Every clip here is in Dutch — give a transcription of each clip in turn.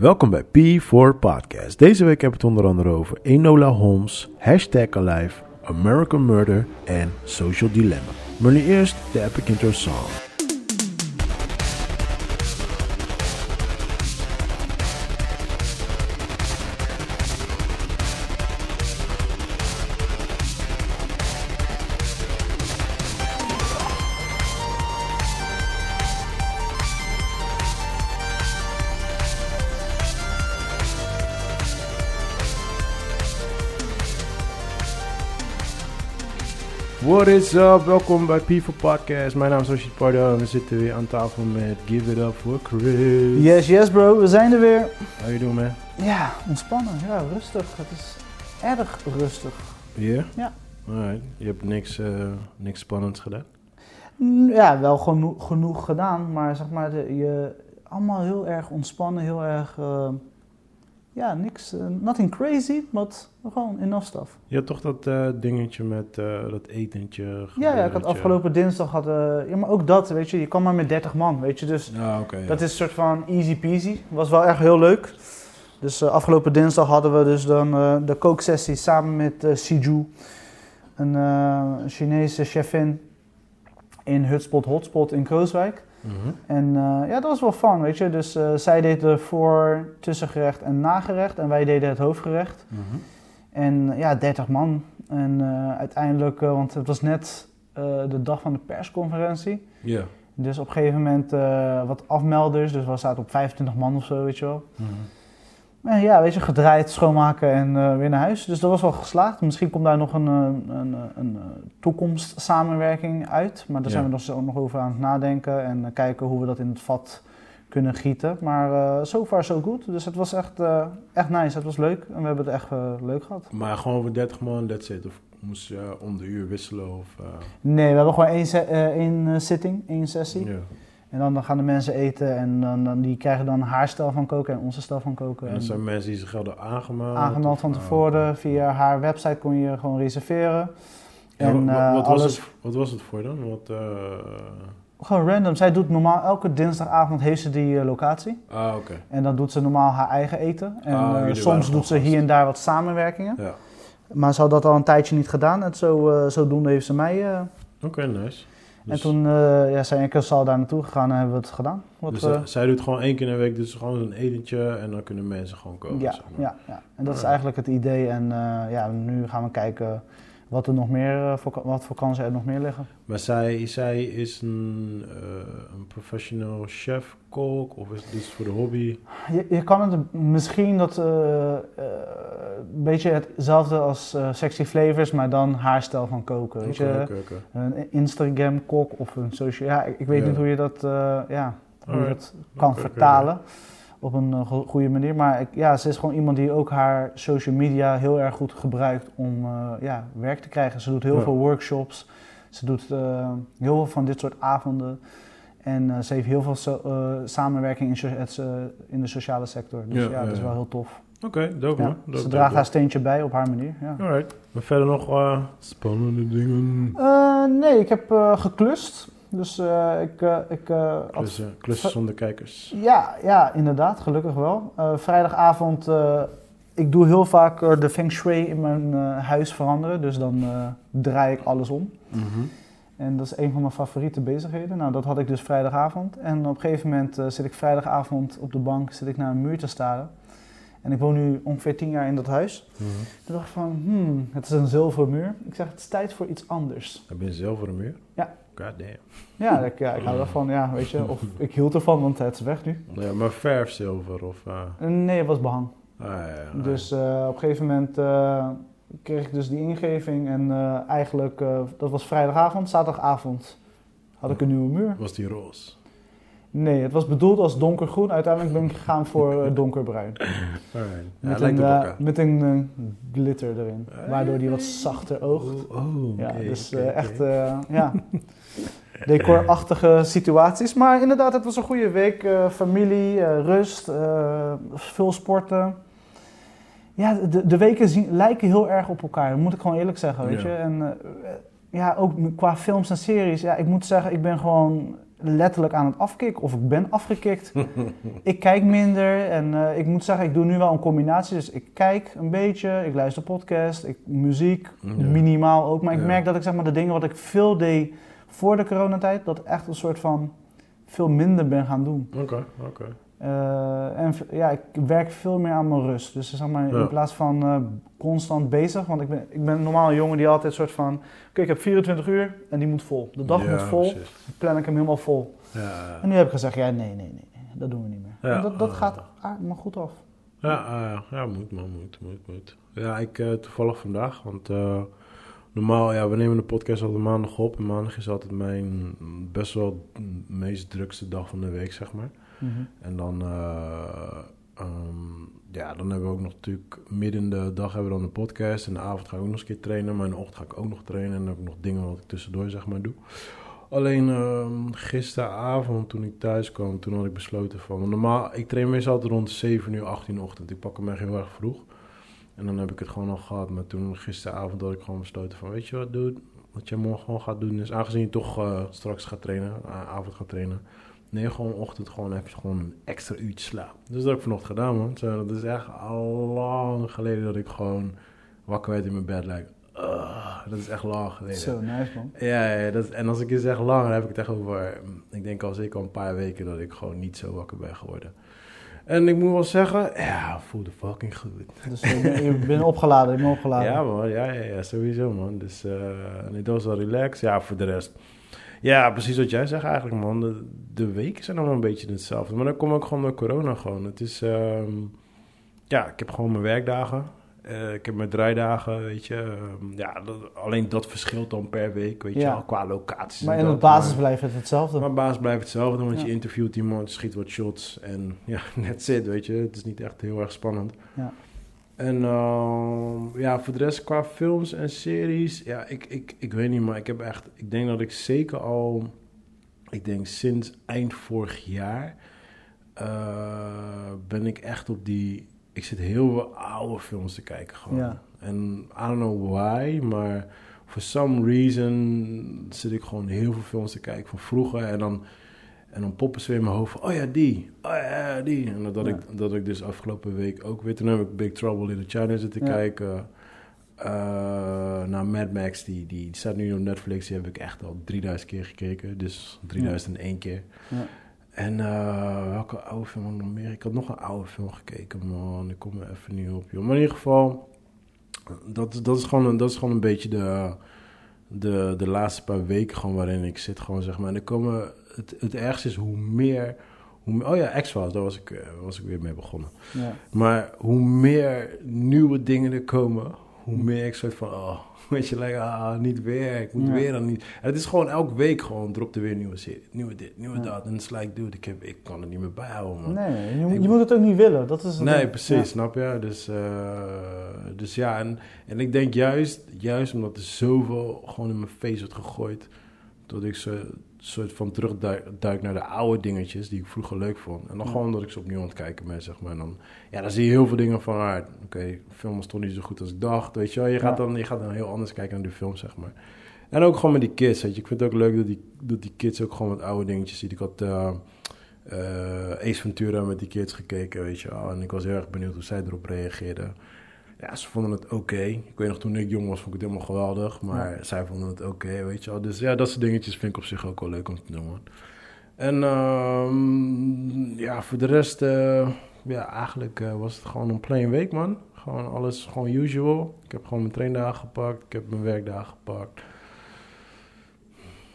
Welkom bij P4 Podcast. Deze week heb ik het onder andere over Enola Holmes, Hashtag Alive, American Murder en Social Dilemma. Maar nu eerst de epic intro song. What is up? Welkom bij P4 Podcast. Mijn naam is Rashid Pardo en we zitten weer aan tafel met Give It Up for Chris. Yes, yes bro, we zijn er weer. How you doing man? Ja, ontspannen, ja, rustig. Het is erg rustig. Yeah? Ja. Alright. Je hebt niks, eh, niks spannends gedaan? Ja, wel geno- genoeg gedaan, maar zeg maar, de, je, allemaal heel erg ontspannen, heel erg, eh, ja, niks, eh, nothing crazy, maar gewoon enough stuff. Je had toch dat eh, dingetje met eh, dat etentje? Ja, ja, ik had afgelopen dinsdag, had, ja, maar ook dat, weet je, je kan maar met 30 man, weet je, dus ja. Dat is een soort van easy peasy. Was wel echt heel leuk. Dus afgelopen dinsdag hadden we dus dan de kooksessie samen met Siju, een Chinese chefin in Hutspot Hotspot in Krooswijk. Mhm. En eh, ja, dat was wel fun, weet je. Dus eh, zij deed de voor, tussengerecht en nagerecht en wij deden het hoofdgerecht. Mhm. En eh, ja, 30 man. En uiteindelijk, want het was net de dag van de persconferentie. Ja. Dus op een gegeven moment wat afmelders, dus we zaten op 25 man of zo, weet je wel. Mhm. En ja, weet je, gedraaid, schoonmaken en eh, weer naar huis. Dus dat was wel geslaagd. Misschien komt daar nog een, eh, een, eh, een, eh, toekomstsamenwerking uit. Maar daar Ja. zijn we nog, zo- nog over aan het nadenken en eh, kijken hoe we dat in het vat kunnen gieten. Maar eh so far so good. Dus het was echt, eh, echt nice, het was leuk. En we hebben het echt eh, leuk gehad. Maar gewoon voor 30 man, that's it. Of moest je om de uur wisselen? Of, eh, Nee, we hebben gewoon één, eh, één eh, zitting, één sessie. ja. En dan, dan gaan de mensen eten en dan, dan, die krijgen dan haar stijl van koken en onze stijl van koken. En zijn mensen die zich hadden aangemeld? aangemeld van of- tevoren. Ah, Via haar website kon je gewoon reserveren. Ja, en wa- wa- eh, wat, was het, wat was het voor dan? Wat, eh, gewoon random. Zij doet normaal elke dinsdagavond heeft ze die eh, locatie. Ah, oké. En dan doet ze normaal haar eigen eten. En Ah, soms doet ze hier en daar wat samenwerkingen. Ja. Maar ze had dat al een tijdje niet gedaan. En zo, zodoende heeft ze mij. Oké, nice. En Dus- toen eh ja, zijn ik en Sal daar naartoe gegaan en hebben we het gedaan. Wat, dus eh, eh, zij doet gewoon één keer in de week dus gewoon een etentje en dan kunnen mensen gewoon komen. ja, zeg maar. ja, ja, en dat is eigenlijk het idee. En eh, ja, nu gaan we kijken wat er nog meer, eh, voor, wat voor kansen er nog meer liggen. Maar zij, zij is een, eh, een professional chef, kok of is het dus voor de hobby? Je, je kan het misschien dat eh, eh, een beetje hetzelfde als Sexy Flavors, maar dan haar stijl van koken. Weet je? Een Instagram kok of een social. Ja, ik, ik weet niet hoe je dat, ja, hoe je dat kan vertalen op een eh, go- goede manier. Maar ik, ja, ze is gewoon iemand die ook haar social media heel erg goed gebruikt om eh, ja, werk te krijgen. Ze doet heel Ja. veel workshops. Ze doet eh, heel veel van dit soort avonden. En eh, ze heeft heel veel so- eh, samenwerking in, so- het, eh, in de sociale sector. Dus Ja, ja, dat ja, is wel heel tof. Oké, dope Ja, man. Dope, ze dope, draagt haar dope. steentje bij op haar manier. Ja. Alright. Maar verder nog eh, spannende dingen. Eh, nee, ik heb eh, geklust. Dus eh, ik, eh, ik eh, had Klussen, zonder kijkers. Ja, ja, inderdaad, gelukkig wel. Vrijdagavond, ik doe heel vaak de feng shui in mijn huis veranderen. Dus dan draai ik alles om. Mhm. En dat is een van mijn favoriete bezigheden. Nou, dat had ik dus vrijdagavond. En op een gegeven moment zit ik vrijdagavond op de bank zit ik naar een muur te staren. En ik woon nu ongeveer tien jaar in dat huis. Mhm. Toen dacht ik van, hmm, het is een zilveren muur. Ik zeg, het is tijd voor iets anders. Heb je een zilveren muur? Ja. God damn. Ja, ik, ja, ik hou ervan, ja, weet je. Of ik hield ervan, want het is weg nu. Ja, maar verfzilver of... eh, Nee, het was behang. ah, ja, ja, Dus eh, op een gegeven moment eh, kreeg ik dus die ingeving en eigenlijk, dat was vrijdagavond, zaterdagavond had ik een nieuwe muur. Was die roze? Nee, het was bedoeld als donkergroen, uiteindelijk ben ik gegaan voor donkerbruin. Alright. Met een, met een glitter erin, waardoor die wat zachter oogt. Oh, oh, Ja, dus echt, ja, decorachtige situaties. Maar inderdaad, het was een goede week. eh, familie, eh, rust, eh, veel sporten. Ja, de, de weken zien, lijken heel erg op elkaar, dat moet ik gewoon eerlijk zeggen, weet Ja. je. En ja, ook qua films en series. Ja, ik moet zeggen, ik ben gewoon letterlijk aan het afkicken of ik ben afgekikt. ik kijk minder en ik moet zeggen, ik doe nu wel een combinatie. Dus ik kijk een beetje, ik luister podcast, ik, muziek, Ja. minimaal ook. Maar ik Ja. merk dat ik zeg maar de dingen wat ik veel deed voor de coronatijd, dat echt een soort van veel minder ben gaan doen. Oké, oké. Eh, en ja, ik werk veel meer aan mijn rust. Dus zeg maar, Ja. in plaats van eh, constant bezig. Want ik ben, ik ben normaal een jongen die altijd soort van... Oké, ik heb 24 uur en die moet vol. De dag Ja, moet vol, precies. dan plan ik hem helemaal vol. Ja, En nu heb ik gezegd, ja, nee, nee, nee, nee dat doen we niet meer. En dat, dat Ah. gaat maar goed af. Ja, ah, ja, moet man, moet, moet, moet. Ja, ik eh, toevallig vandaag, want normaal, ja, we nemen de podcast altijd maandag op. En maandag is altijd mijn best wel meest drukste dag van de week, zeg maar. Mhm. En dan, eh, ehm, ja, dan hebben we ook nog natuurlijk midden in de dag hebben we dan een podcast. En de avond ga ik ook nog eens een keer trainen. Maar in de ochtend ga ik ook nog trainen. En dan heb ik nog dingen wat ik tussendoor zeg maar doe. Alleen ehm, gisteravond toen ik thuis kwam, toen had ik besloten van... Normaal, ik train meestal altijd rond 7 uur, 8 uur de ochtend. Ik pak hem echt heel erg vroeg. En dan heb ik het gewoon al gehad. Maar toen gisteravond had ik gewoon besloten van... Weet je wat, dude? Wat je morgen gewoon gaat doen is... Aangezien je toch eh, straks gaat trainen, a- avond gaat trainen... Nee, gewoon ochtend gewoon even gewoon een extra uurtje slaap. Dus dat heb ik vanochtend gedaan, man. Zo, dat is echt al lang geleden dat ik gewoon wakker werd in mijn bed. Like, ugh, dat is echt lang geleden. Zo, nice man. Ja, ja dat, en als ik je zeg lang, dan heb ik het echt over... Ik denk al zeker al een paar weken dat ik gewoon niet zo wakker ben geworden. En ik moet wel zeggen, ja, voelde fucking goed. Dus ik ben, ik ben opgeladen, ik ben opgeladen. Ja, man, ja, ja, ja, sowieso, man. Dus eh dat was wel relaxed. Ja, voor de rest. Ja, precies wat jij zegt eigenlijk, man. De, de weken zijn allemaal een beetje hetzelfde. Maar dan kom ik gewoon door corona gewoon. Het is, ehm, ja, ik heb gewoon mijn werkdagen. Eh, ik heb mijn draaidagen, weet je. Ehm, ja, dat- alleen dat verschilt dan per week, weet je qua locaties. maar en in de basis Maar- blijft het hetzelfde. mijn baas blijft hetzelfde, want Ja. je interviewt iemand, schiet wat shots en ja, that's it, weet je. Het is niet echt heel erg spannend. Ja. En ehm, ja, voor de rest qua films en series, ja, ik, ik, ik weet niet, maar ik heb echt, ik denk dat ik zeker al, ik denk sinds eind vorig jaar, eh, ben ik echt op die, ik zit heel veel oude films te kijken gewoon. Ja. En I don't know why, maar for some reason zit ik gewoon heel veel films te kijken van vroeger. En dan, en dan poppen ze weer in mijn hoofd van, oh ja, die. Oh ja, die. En dat, Ja. ik, dat ik dus afgelopen week ook weer... Toen heb ik Big Trouble in China zitten Ja. kijken. Eh naar Mad Max, die, die, die staat nu op Netflix. Die heb ik echt al 3000 keer gekeken. Dus 3001 keer. Ja. En eh, welke oude film had ik nog meer? Ik had nog een oude film gekeken, man. Ik kom er even niet op, joh. Maar in ieder geval, dat, dat, is, gewoon een, dat is gewoon een beetje de, de, de laatste paar weken gewoon waarin ik zit. Gewoon, zeg maar. En er komen, het, het ergste is hoe meer... Hoe, oh ja, X-Files, daar was ik, eh, was ik weer mee begonnen. Ja. Maar hoe meer nieuwe dingen er komen, hoe meer ik soort van, oh, weet je, like, ah, niet weer, ik moet Ja. weer dan niet. En het is gewoon elke week gewoon, dropt er weer een nieuwe serie, nieuwe dit, nieuwe Ja. dat. En het is like, dude, ik, heb, ik kan het niet meer bijhouden, man. Nee, je, Ik- je moet het ook niet willen. Dat is het Nee, ding. precies, Ja. snap je? Dus, eh, dus ja, en, en ik denk juist, juist omdat er zoveel gewoon in mijn face wordt gegooid, dat ik zo soort van terugduik naar de oude dingetjes die ik vroeger leuk vond. En dan Ja. gewoon dat ik ze opnieuw aan het kijken ben, zeg maar. En dan, ja, dan zie je heel veel dingen van, ah, oké, de film was toch niet zo goed als ik dacht, weet je wel. Je gaat, dan, je gaat dan heel anders kijken naar de film, zeg maar. En ook gewoon met die kids, weet je. Ik vind het ook leuk dat die, dat die kids ook gewoon wat oude dingetjes zien. Ik had eh, Ace Ventura met die kids gekeken, weet je wel. En ik was heel erg benieuwd hoe zij erop reageerden. Ja, ze vonden het oké. Ik weet nog, toen ik jong was, vond ik het helemaal geweldig. Maar zij vonden het oké, weet je wel. Dus ja, dat soort dingetjes vind ik op zich ook wel leuk om te doen, man. En ehm, ja, voor de rest, eh, ja, eigenlijk eh, was het gewoon een plain week, man. Gewoon alles, gewoon usual. Ik heb gewoon mijn traindagen gepakt. Ik heb mijn werkdagen gepakt.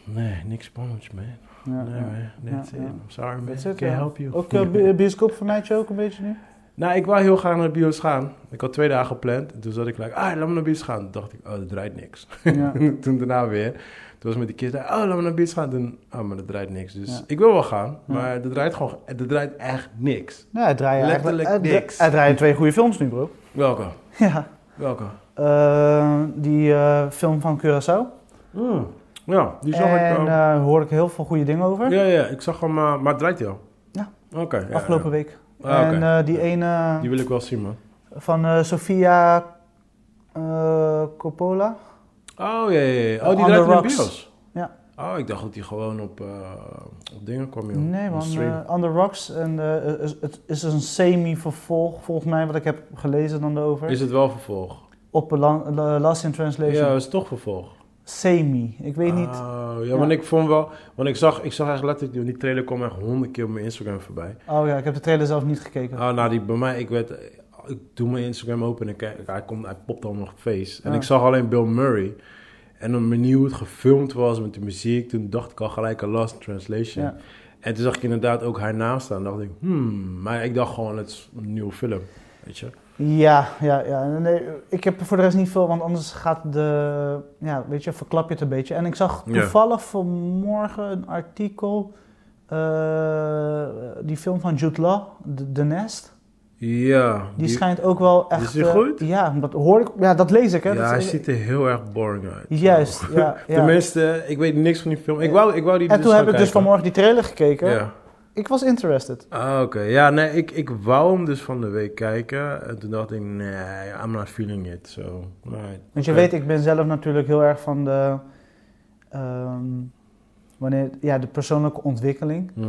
Nee, niks spannends, man. Ja, nee, man. That's Ja, it. ja. I'm sorry, man. That's it, help you. Ook eh, bi- bioscoop vermijd je ook een beetje nu? Nou, ik wou heel graag naar de bios gaan. Ik had twee dagen gepland. En toen zat ik like, ah, laat me naar de bios gaan. Toen dacht ik, oh, dat draait niks. Ja. toen daarna weer. Toen was met die kids, oh, laat me naar de bios gaan. Toen, oh, maar dat draait niks. Dus Ja. ik wil wel gaan. Maar er draait gewoon, er draait echt niks. Nee, hij draait Letterlijk hij- niks. Hij draait twee goede films nu, bro. Welke? Ja. Welke? Eh, die eh, film van Curaçao. Hmm. Ja, die zag en ik al. daar hoor ik heel veel goede dingen over. ja, ja, ik zag hem, maar het draait hij al? Ja. Oké. ja, Afgelopen ja. week. Ah. En eh, die ene Die wil ik wel zien, man. van eh, Sofia eh, Coppola. Oh, ja, ja, ja. Oh, die draait in de bios? Ja. Oh, ik dacht dat hij gewoon op, op dingen kwam, joh. Nee man, On The Rocks. En, is- het is een semi-vervolg volgens mij, wat ik heb gelezen dan erover. Is het wel vervolg? Op La- La- Last in Translation. Ja, is het toch vervolg? Semi, ik weet niet. Oh, ja, Ja. want ik vond wel... Want ik zag, ik zag eigenlijk letterlijk... Die trailer kwam echt honderd keer op mijn Instagram voorbij. Oh ja, ik heb de trailer zelf niet gekeken. Ah, nou, die bij mij... Ik werd... Ik doe mijn Instagram open en kijk... Hij, komt, hij popt al nog op face. En Ja. ik zag alleen Bill Murray. En manier hoe het gefilmd was met de muziek... Toen dacht ik al gelijk aan Lost in Translation. Ja. En toen zag ik inderdaad ook haar naam staan. dacht ik, hmm... Maar ik dacht gewoon, het is een nieuwe film. Weet je? Ja, ja, ja. Nee, ik heb voor de rest niet veel, want anders gaat de... Ja, weet je, verklap je het een beetje. En ik zag Ja. toevallig vanmorgen een artikel... eh, die film van Jude Law, The, The Nest. Ja. Die, schijnt ook wel echt... Is die eh, goed? ja, dat hoor ik... Ja, dat lees ik, hè. Ja, Dat hij is- ziet er heel erg boring uit. Juist, ja. ja. Tenminste, ik weet niks van die film. Ik wou, ik wou die en dus toen gaan heb ik dus vanmorgen die trailer gekeken. Ja. Ik was interested. Ah, oké. Ja, nee, ik, ik wou hem dus van de week kijken. En toen dacht ik, nee, I'm not feeling it. So, right. Want je weet, ik ben zelf natuurlijk heel erg van de... ehm, wanneer, ja, de persoonlijke ontwikkeling. Mhm.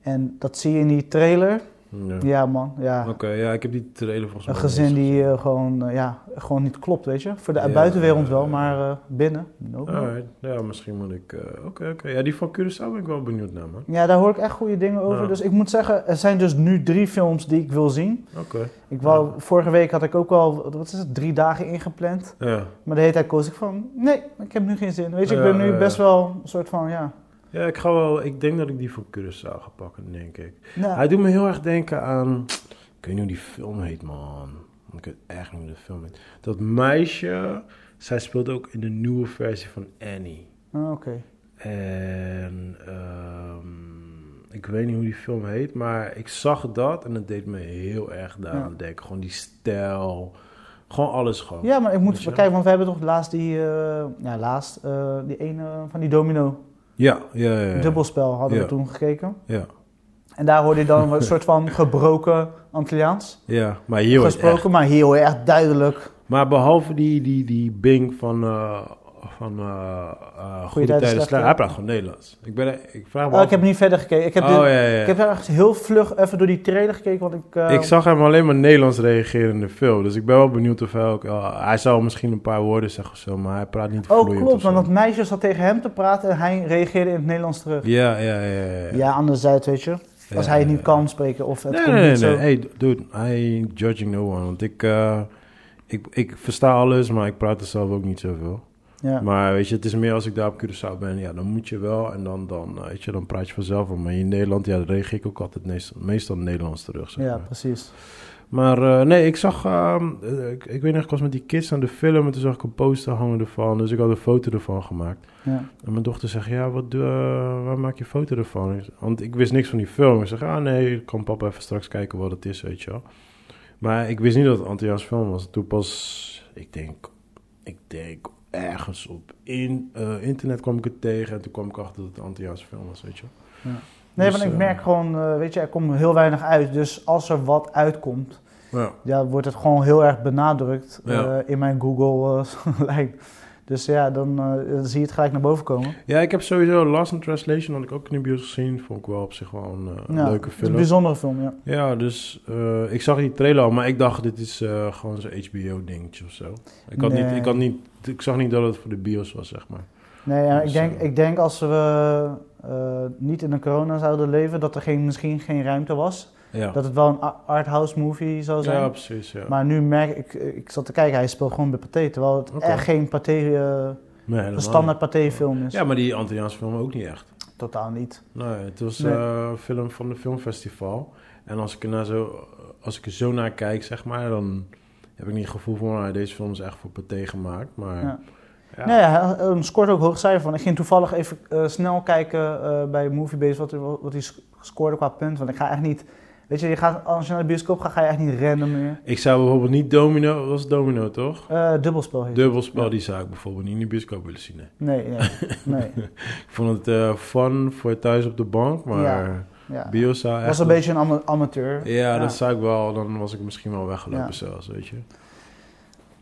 En dat zie je in die trailer. Ja. Ja, man. Ja. Oké, ja, ik heb die trailer volgens mij Een gezin die eh, gewoon, eh, ja, gewoon niet klopt, weet je. Voor de Ja, buitenwereld wel, maar eh, binnen. no. gezien. Alright. Ja, misschien moet ik... Oké, oké. Ja, die van Curaçao ben ik wel benieuwd naar, man. Ja, daar hoor ik echt goede dingen over. Dus ik moet zeggen, er zijn dus nu drie films die ik wil zien. Oké. Ik wou, Vorige week had ik ook wel, wat is het, drie dagen ingepland. Ja. Maar de hele tijd koos ik van, nee, ik heb nu geen zin. Weet je, ik ben nu best wel een soort van, ja. Ja, ik ga wel... Ik denk dat ik die van Curaçao ga pakken, denk ik. Nou, Hij doet me heel erg denken aan... Ik weet niet hoe die film heet, man. Ik weet echt niet hoe de film heet. Dat meisje, zij speelt ook in de nieuwe versie van Annie. ah, oké. En ehm, ik weet niet hoe die film heet, maar ik zag dat en het deed me heel erg daaraan Ja. denken. Gewoon die stijl, gewoon alles gewoon. Ja, maar ik moet kijken, want we hebben toch laatst die, eh, ja, laatst, eh, die ene van die domino Ja, ja, ja. ja. dubbelspel hadden we toen gekeken. Ja, En daar hoorde je dan een soort van gebroken Antilliaans ja. maar hier gesproken, echt... maar heel erg duidelijk. Maar behalve die, die, die Bing van... eh van eh eh, Goede Tijden, Slechte. Hij praat gewoon Nederlands. Ik, ben, ik vraag me Oh, af- ik heb niet verder gekeken. Ik heb, oh, de- ja, ja, ik heb echt heel vlug even door die trailer gekeken, want ik... eh, Ik zag hem alleen maar Nederlands reageren in de film. Dus ik ben wel benieuwd of hij ook... hij zou misschien een paar woorden zeggen of zo, maar hij praat niet Oh, vloeiend klopt, of zo. want dat meisje zat tegen hem te praten en hij reageerde in het Nederlands terug. Ja, ja, ja. ja, Ja, anderzijds, weet je. Als hij het niet kan spreken of het Nee, komt nee, nee, niet nee. zo. Hey, dude, I judging no one. Want ik, ik, ik versta alles, maar ik praat er zelf ook niet zoveel. Ja. Maar weet je, het is meer als ik daar op Curaçao ben, ja, dan moet je wel. En dan, dan, eh, weet je, dan praat je vanzelf wel. Maar in Nederland, ja, dan reageer ik ook altijd meestal, meestal Nederlands terug. Zeg ja, maar. precies. Maar eh, nee, ik zag, ehm, eh, ik, ik weet nog, ik was met die kids aan de film en toen zag ik een poster hangen ervan. Dus ik had een foto ervan gemaakt. Ja. En mijn dochter zegt, ja, wat, doe, waar maak je foto ervan? Want ik wist niks van die film. Ik zeg, ah nee, kan papa even straks kijken wat het is, weet je wel. Maar ik wist niet dat het Antilliaans film was. Toen pas, ik denk, ik denk ergens op in, eh, internet kwam ik het tegen. En toen kwam ik achter dat het een Antilliaans film was, weet je wel. Nee, Dus, want ik eh, merk gewoon, eh, weet je, er komt heel weinig uit. Dus als er wat uitkomt, Ja. ja, wordt het gewoon heel erg benadrukt Ja. in mijn Google-lijn. dus ja, dan, dan zie je het gelijk naar boven komen. ja, ik heb sowieso Lost in Translation, had ik ook in de bios gezien. Vond ik wel op zich wel een, een Ja, leuke film. Een bijzondere film, ja. Ja, dus ik zag die trailer al, maar ik dacht dit is gewoon zo'n HBO-dingetje of zo. Ik, had Nee. niet, ik, had niet, ik zag niet dat het voor de bios was, zeg maar. Nee, ja, ik, Dus, denk, eh, ik denk als we eh, niet in de corona zouden leven, dat er geen, misschien geen ruimte was. Ja, Dat het wel een arthouse movie zou zijn. ja precies. Ja. Maar nu merk ik, ik zat te kijken, hij speelt gewoon bij Pathé. Terwijl het echt geen Pathé, eh, nee, een standaard Pathé film is. Ja, maar die Antilliaanse film ook niet echt. Totaal niet. Nee, het was Nee. een film van de filmfestival. En als ik er, naar zo, als ik er zo naar kijk, zeg maar, dan heb ik niet het gevoel van, nou, deze film is echt voor Pathé gemaakt. Maar Ja. ja. Nee, hij scoort ook hoog cijfer van. Ik ging toevallig even eh, snel kijken eh, bij Moviebase wat, hij- wat hij sc- scoorde qua punt. Want ik ga echt niet... Weet je, je gaat, als je naar de bioscoop gaat, ga je echt niet random meer. Ik zou bijvoorbeeld niet Domino, dat was Domino toch? Eh, dubbelspel heet. Dubbelspel, Ja. die zou ik bijvoorbeeld niet in de bioscoop willen zien. nee. Nee, nee, nee. Ik vond het eh, fun voor thuis op de bank, maar Ja. Ja. bios zou echt... was een beetje een ama- amateur. Ja, Ja. dat zou ik wel, dan was ik misschien wel weggelopen Ja. zelfs, weet je.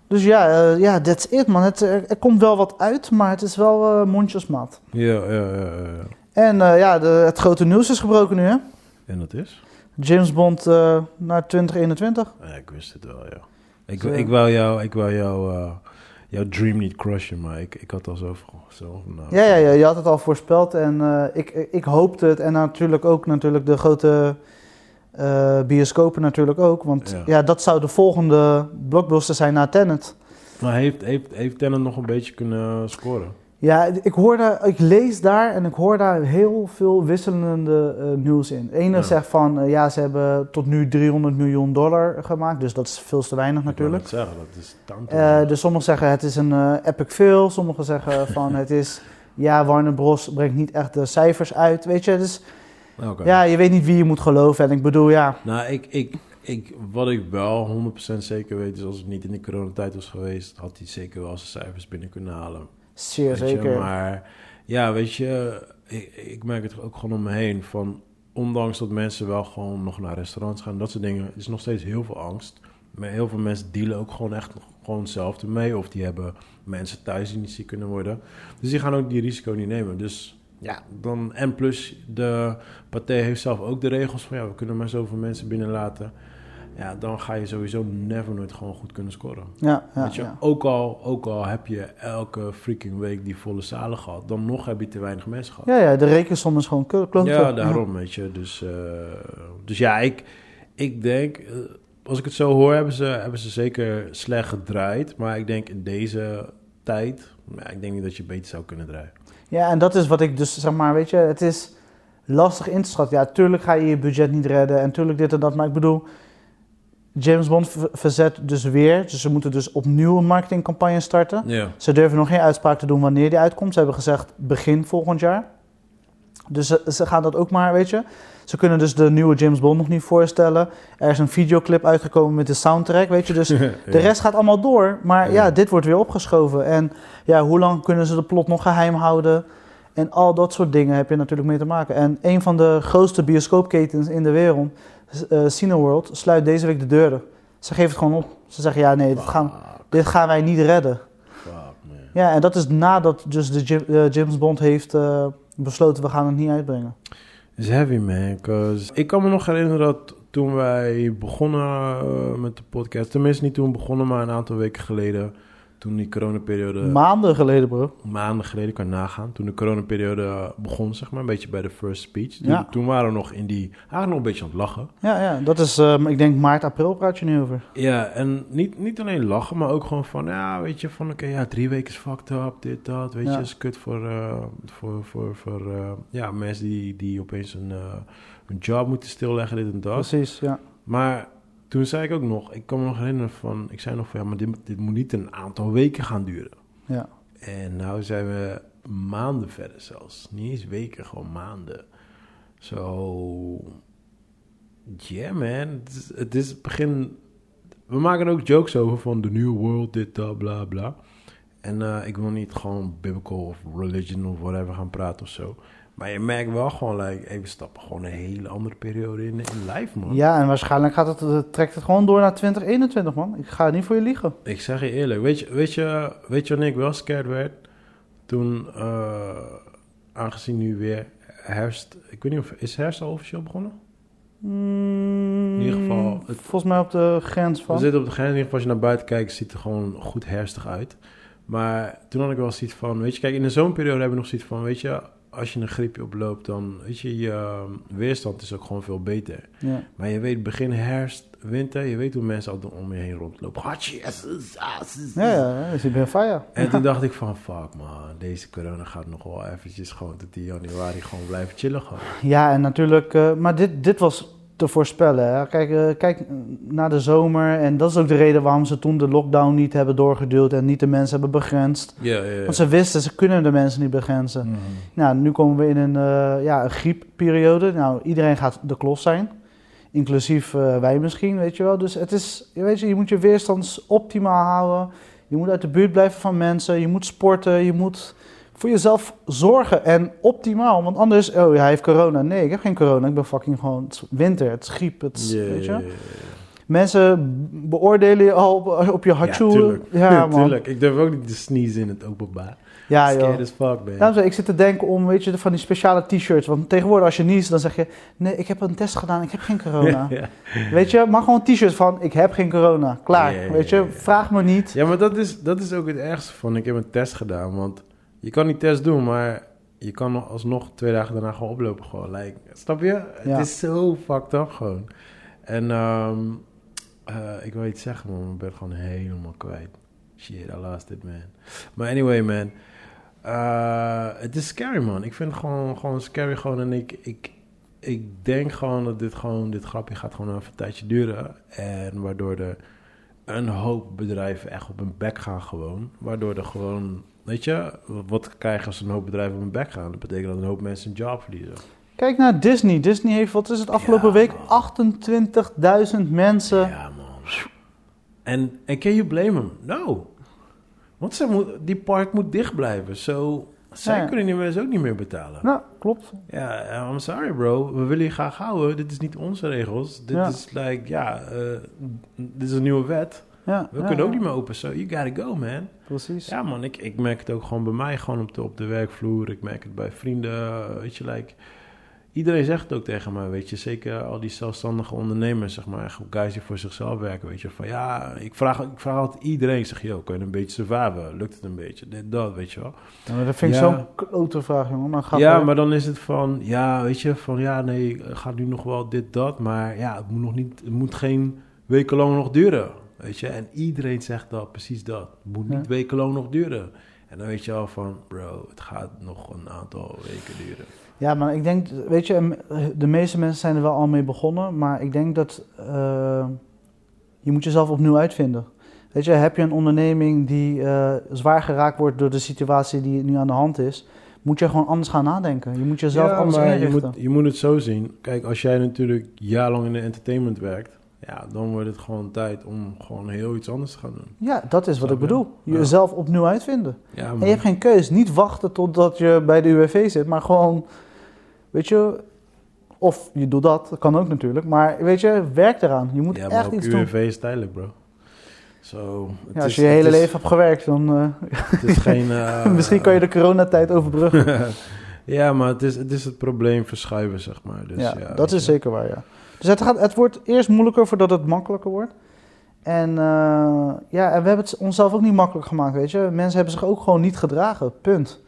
Dus ja, eh, ja, that's it man. Het, er, er komt wel wat uit, maar het is wel eh, mondjesmaat. Ja, ja, ja, ja. En eh, ja, de, het grote nieuws is gebroken nu hè. En dat is? James Bond naar 2021. Ja, ik wist het wel, ja. Ik, Zo. ik wou jou, ik wou jou, jouw dream niet crushen, maar ik, ik had al zo, zo nou, Ja, ja, ja, je had het al voorspeld en eh, ik, ik hoopte het. En natuurlijk ook natuurlijk de grote eh, bioscopen natuurlijk ook. Want Ja. ja. dat zou de volgende blockbuster zijn na Tenet. Maar heeft, heeft, heeft Tenet nog een beetje kunnen scoren? Ja, ik, hoor daar, ik lees daar en ik hoor daar heel veel wisselende eh, nieuws in. De ene Ja. zegt van, eh, ja, ze hebben tot nu 300 miljoen dollar gemaakt. Dus dat is veel te weinig natuurlijk. Ik zeggen, dat is. Eh, dus sommigen zeggen het is een epic fail. Sommigen zeggen van het is, ja, Warner Bros. brengt niet echt de cijfers uit. Weet je, dus ja, je weet niet wie je moet geloven. En ik bedoel, ja, Nou, ik, ik, ik, wat ik wel 100% zeker weet, is als het niet in de coronatijd was geweest, had hij zeker wel zijn cijfers binnen kunnen halen. Zeer je, zeker. Maar ja, weet je, ik, ik merk het ook gewoon om me heen. Van, ondanks dat mensen wel gewoon nog naar restaurants gaan, dat soort dingen, is nog steeds heel veel angst. Maar heel veel mensen dealen ook gewoon echt gewoon zelf ermee. Of die hebben mensen thuis die niet ziek kunnen worden. Dus die gaan ook die risico niet nemen. Dus ja, dan en plus de Pathé heeft zelf ook de regels van ja, we kunnen maar zoveel mensen binnenlaten. Ja, dan ga je sowieso never nooit gewoon goed kunnen scoren. Ja, ja, Weet je, ja. ook, al, ook al heb je elke freaking week die volle zalen gehad, dan nog heb je te weinig mensen gehad. Ja, ja, de rekensom is gewoon kl- kloten. Ja, daarom, weet je. Dus, eh, dus ja, ik, ik denk, eh, als ik het zo hoor, hebben ze, hebben ze zeker slecht gedraaid. Maar ik denk in deze tijd, ik denk niet dat je beter zou kunnen draaien. Ja, en dat is wat ik dus zeg maar, weet je, het is lastig in te schatten. Ja, tuurlijk ga je je budget niet redden en tuurlijk dit en dat, maar ik bedoel, James Bond verzet dus weer, dus ze moeten dus opnieuw een marketingcampagne starten. Ja. Ze durven nog geen uitspraak te doen wanneer die uitkomt. Ze hebben gezegd begin volgend jaar. Dus ze, ze gaan dat ook maar, weet je. Ze kunnen dus de nieuwe James Bond nog niet voorstellen. Er is een videoclip uitgekomen met de soundtrack, weet je. Dus de rest gaat allemaal door. Maar ja. Ja. dit wordt weer opgeschoven. En ja, hoe lang kunnen ze de plot nog geheim houden? En al dat soort dingen heb je natuurlijk mee te maken. En een van de grootste bioscoopketens in de wereld, eh Cineworld, sluit deze week de deuren. Ze geven het gewoon op. Ze zeggen, ja nee, dit gaan, dit gaan wij niet redden. fuck, man. Ja, en dat is nadat dus de Jim- eh, James Bond heeft eh, besloten, we gaan het niet uitbrengen. It's heavy, man. 'cause ik kan me nog herinneren dat toen wij begonnen met de podcast, tenminste niet toen we begonnen, maar een aantal weken geleden, toen die coronaperiode, Maanden geleden, bro. maanden geleden kan nagaan, toen de coronaperiode begon, zeg maar, een beetje bij de first speech. Toen, Ja. toen waren we nog in die, eigenlijk nog een beetje aan het lachen. Ja, ja, dat is, eh, ik denk maart, april praat je nu over. Ja, en niet, niet alleen lachen, maar ook gewoon van, ja, weet je, van oké, ja, drie weken is fucked up, dit, dat, weet Ja. je, is kut voor, eh, voor, voor, voor eh, ja, mensen die, die opeens een, eh, een job moeten stilleggen, dit en dat. Precies, ja. Maar toen zei ik ook nog, ik kan me nog herinneren van, ik zei nog van, ja, maar dit, dit moet niet een aantal weken gaan duren. ja. En nou zijn we maanden verder zelfs. Niet eens weken, gewoon maanden. Zo, yeah man, het is, het is het begin... We maken ook jokes over van de new world, dit, dat, bla, bla. En eh, ik wil niet gewoon biblical of religion of whatever gaan praten of zo. Maar je merkt wel gewoon, like, we stappen gewoon een hele andere periode in, in life, man. Ja, en waarschijnlijk gaat het, eh, trekt het gewoon door naar 2021, man. Ik ga niet voor je liegen. Ik zeg je eerlijk, weet je, weet je, weet je wanneer ik wel scared werd? Toen, eh, aangezien nu weer herfst, ik weet niet of, is herfst al officieel begonnen? Mm, In ieder geval, het- Volgens mij op de grens We van. zitten op de grens, in ieder geval als je naar buiten kijkt, ziet het er gewoon goed herfstig uit. Maar toen had ik wel zoiets van, weet je, kijk, in de zomerperiode hebben we nog zoiets van, weet je, als je een griepje oploopt, dan, weet je, je eh, weerstand is ook gewoon veel beter. Ja. Maar je weet, begin herfst, winter, je weet hoe mensen altijd om je heen rondlopen. Ja, ja, ja, dus ik ben fire. En toen dacht ik van, fuck man, deze corona gaat nog wel eventjes gewoon tot die januari gewoon blijven chillen gewoon. Ja, en natuurlijk, eh, maar dit, dit was te voorspellen. Hè. Kijk, eh, kijk naar de zomer en dat is ook de reden waarom ze toen de lockdown niet hebben doorgeduwd en niet de mensen hebben begrensd. Ja, ja, ja. Want ze wisten, ze kunnen de mensen niet begrenzen. Mhm. Nou, nu komen we in een, eh, ja, een griepperiode. Nou, iedereen gaat de klos zijn. Inclusief eh, wij misschien, weet je wel. Dus het is, je weet je, je moet je weerstand optimaal houden. Je moet uit de buurt blijven van mensen. Je moet sporten. Je moet voor jezelf zorgen. En optimaal. Want anders, oh, hij heeft corona. Nee, ik heb geen corona. Ik ben fucking gewoon, het winter, het is griep. Het Ja, weet je. ja, ja, ja. Mensen beoordelen je al op, op je Ja, hachu. tuurlijk. Ja, man. tuurlijk. Ik durf ook niet te sneezen in het openbaar. Ja, joh. as fuck, man. Daarom ik, zit te denken om, weet je, van die speciale t-shirts. Want tegenwoordig als je niest, dan zeg je... Nee, ik heb een test gedaan, ik heb geen corona. ja. Weet je, maar gewoon een t-shirt van, ik heb geen corona. Klaar, Ja, ja, weet je. ja, ja. Vraag me niet. Ja, maar dat is, dat is ook het ergste van. Ik heb een test gedaan, want je kan die test doen, maar je kan nog alsnog twee dagen daarna gewoon oplopen. Gewoon, like, snap je? Ja. Het is zo fucked up gewoon. En ehm, eh, ik wil iets zeggen, man, ik ben gewoon helemaal kwijt. Shit, I lost it, man. Maar anyway, man. eh, het is scary, man. Ik vind het gewoon, gewoon scary gewoon. En ik, ik, ik denk gewoon dat dit gewoon, dit grapje gaat gewoon even een tijdje duren. En waardoor er een hoop bedrijven echt op hun bek gaan gewoon. Waardoor er gewoon, weet je, wat krijgen als een hoop bedrijven op hun bek gaan? Dat betekent dat een hoop mensen een job verliezen. Kijk naar Disney. Disney heeft, wat is het, afgelopen Ja, week man. 28.000 mensen. Ja, man. En, en can you blame hem? No. Want ze moet, die park moet dicht blijven. Zo, zij Ja. kunnen die mensen ook niet meer betalen. Nou, klopt. Ja, I'm sorry bro. We willen je graag houden. Dit is niet onze regels. Dit Ja. is like, ja, eh, dit is een nieuwe wet. Ja, We ja, kunnen ook niet meer open. So you gotta go, man. Precies. Ja, man, ik, ik merk het ook gewoon bij mij, gewoon op de, op de werkvloer. Ik merk het bij vrienden, weet je, like... Iedereen zegt het ook tegen mij, weet je. Zeker al die zelfstandige ondernemers, zeg maar. Guys die voor zichzelf werken, weet je. Van ja, ik vraag, ik vraag altijd iedereen. Zeg, joh, kan je een beetje surviven? Lukt het een beetje? Dit, dat, weet je wel. Ja, maar dat vind ik Ja. zo'n klote vraag, jongen. Maar ja, maar dan is het van, ja, weet je, van ja, nee, gaat nu nog wel dit, dat. Maar ja, het moet nog niet, het moet geen wekenlang nog duren, weet je. En iedereen zegt dat, precies dat. Het moet niet Ja. wekenlang nog duren. En dan weet je al van, bro, het gaat nog een aantal weken duren. Ja, maar ik denk, weet je, de meeste mensen zijn er wel al mee begonnen, maar ik denk dat eh, je moet jezelf opnieuw uitvinden. Weet je, heb je een onderneming die eh, zwaar geraakt wordt door de situatie die nu aan de hand is, moet je gewoon anders gaan nadenken. Je moet jezelf Ja, anders maar je moet, je moet het zo zien. Kijk, als jij natuurlijk jarenlang in de entertainment werkt, ja, dan wordt het gewoon tijd om gewoon heel iets anders te gaan doen. Ja, dat is wat Snap ik je? bedoel. Ja. Jezelf opnieuw uitvinden. Ja, En je hebt geen keus. Niet wachten totdat je bij de UWV zit, maar gewoon, weet je, of je doet dat, dat kan ook natuurlijk, maar weet je, werk eraan. Je moet ja, echt iets doen. UWV is tijdelijk, bro. Ja, als is- je je hele is- leven hebt gewerkt, dan eh, Het is geen... eh, misschien kan je de coronatijd overbruggen. ja, maar het is, het is het probleem verschuiven, zeg maar. Dus, ja, ja, dat is je. zeker waar, ja. Dus het, gaat, het wordt eerst moeilijker voordat het makkelijker wordt. En eh, ja, en we hebben het onszelf ook niet makkelijk gemaakt, weet je. Mensen hebben zich ook gewoon niet gedragen, punt.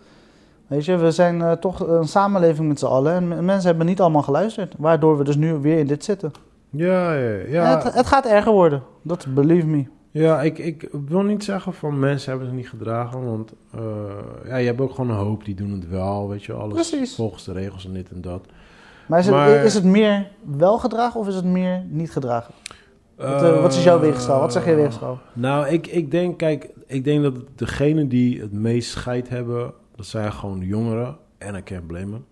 Weet je, we zijn eh, toch een samenleving met z'n allen en mensen hebben niet allemaal geluisterd. Waardoor we dus nu weer in dit zitten. Ja, ja, ja. het, het gaat erger worden, dat believe me. Ja, ik, ik wil niet zeggen van mensen hebben zich niet gedragen, want eh, ja, je hebt ook gewoon een hoop die doen het wel, weet je, alles Precies. volgens de regels en dit en dat. Maar is het, Maar- is het meer wel gedragen of is het meer niet gedragen? Wat, eh, wat is jouw weegschaal? Wat zeg je weegschaal? Nou, ik, ik denk, kijk, ik denk dat degenen die het meest scheid hebben, dat zijn gewoon de jongeren. En I can't blame them.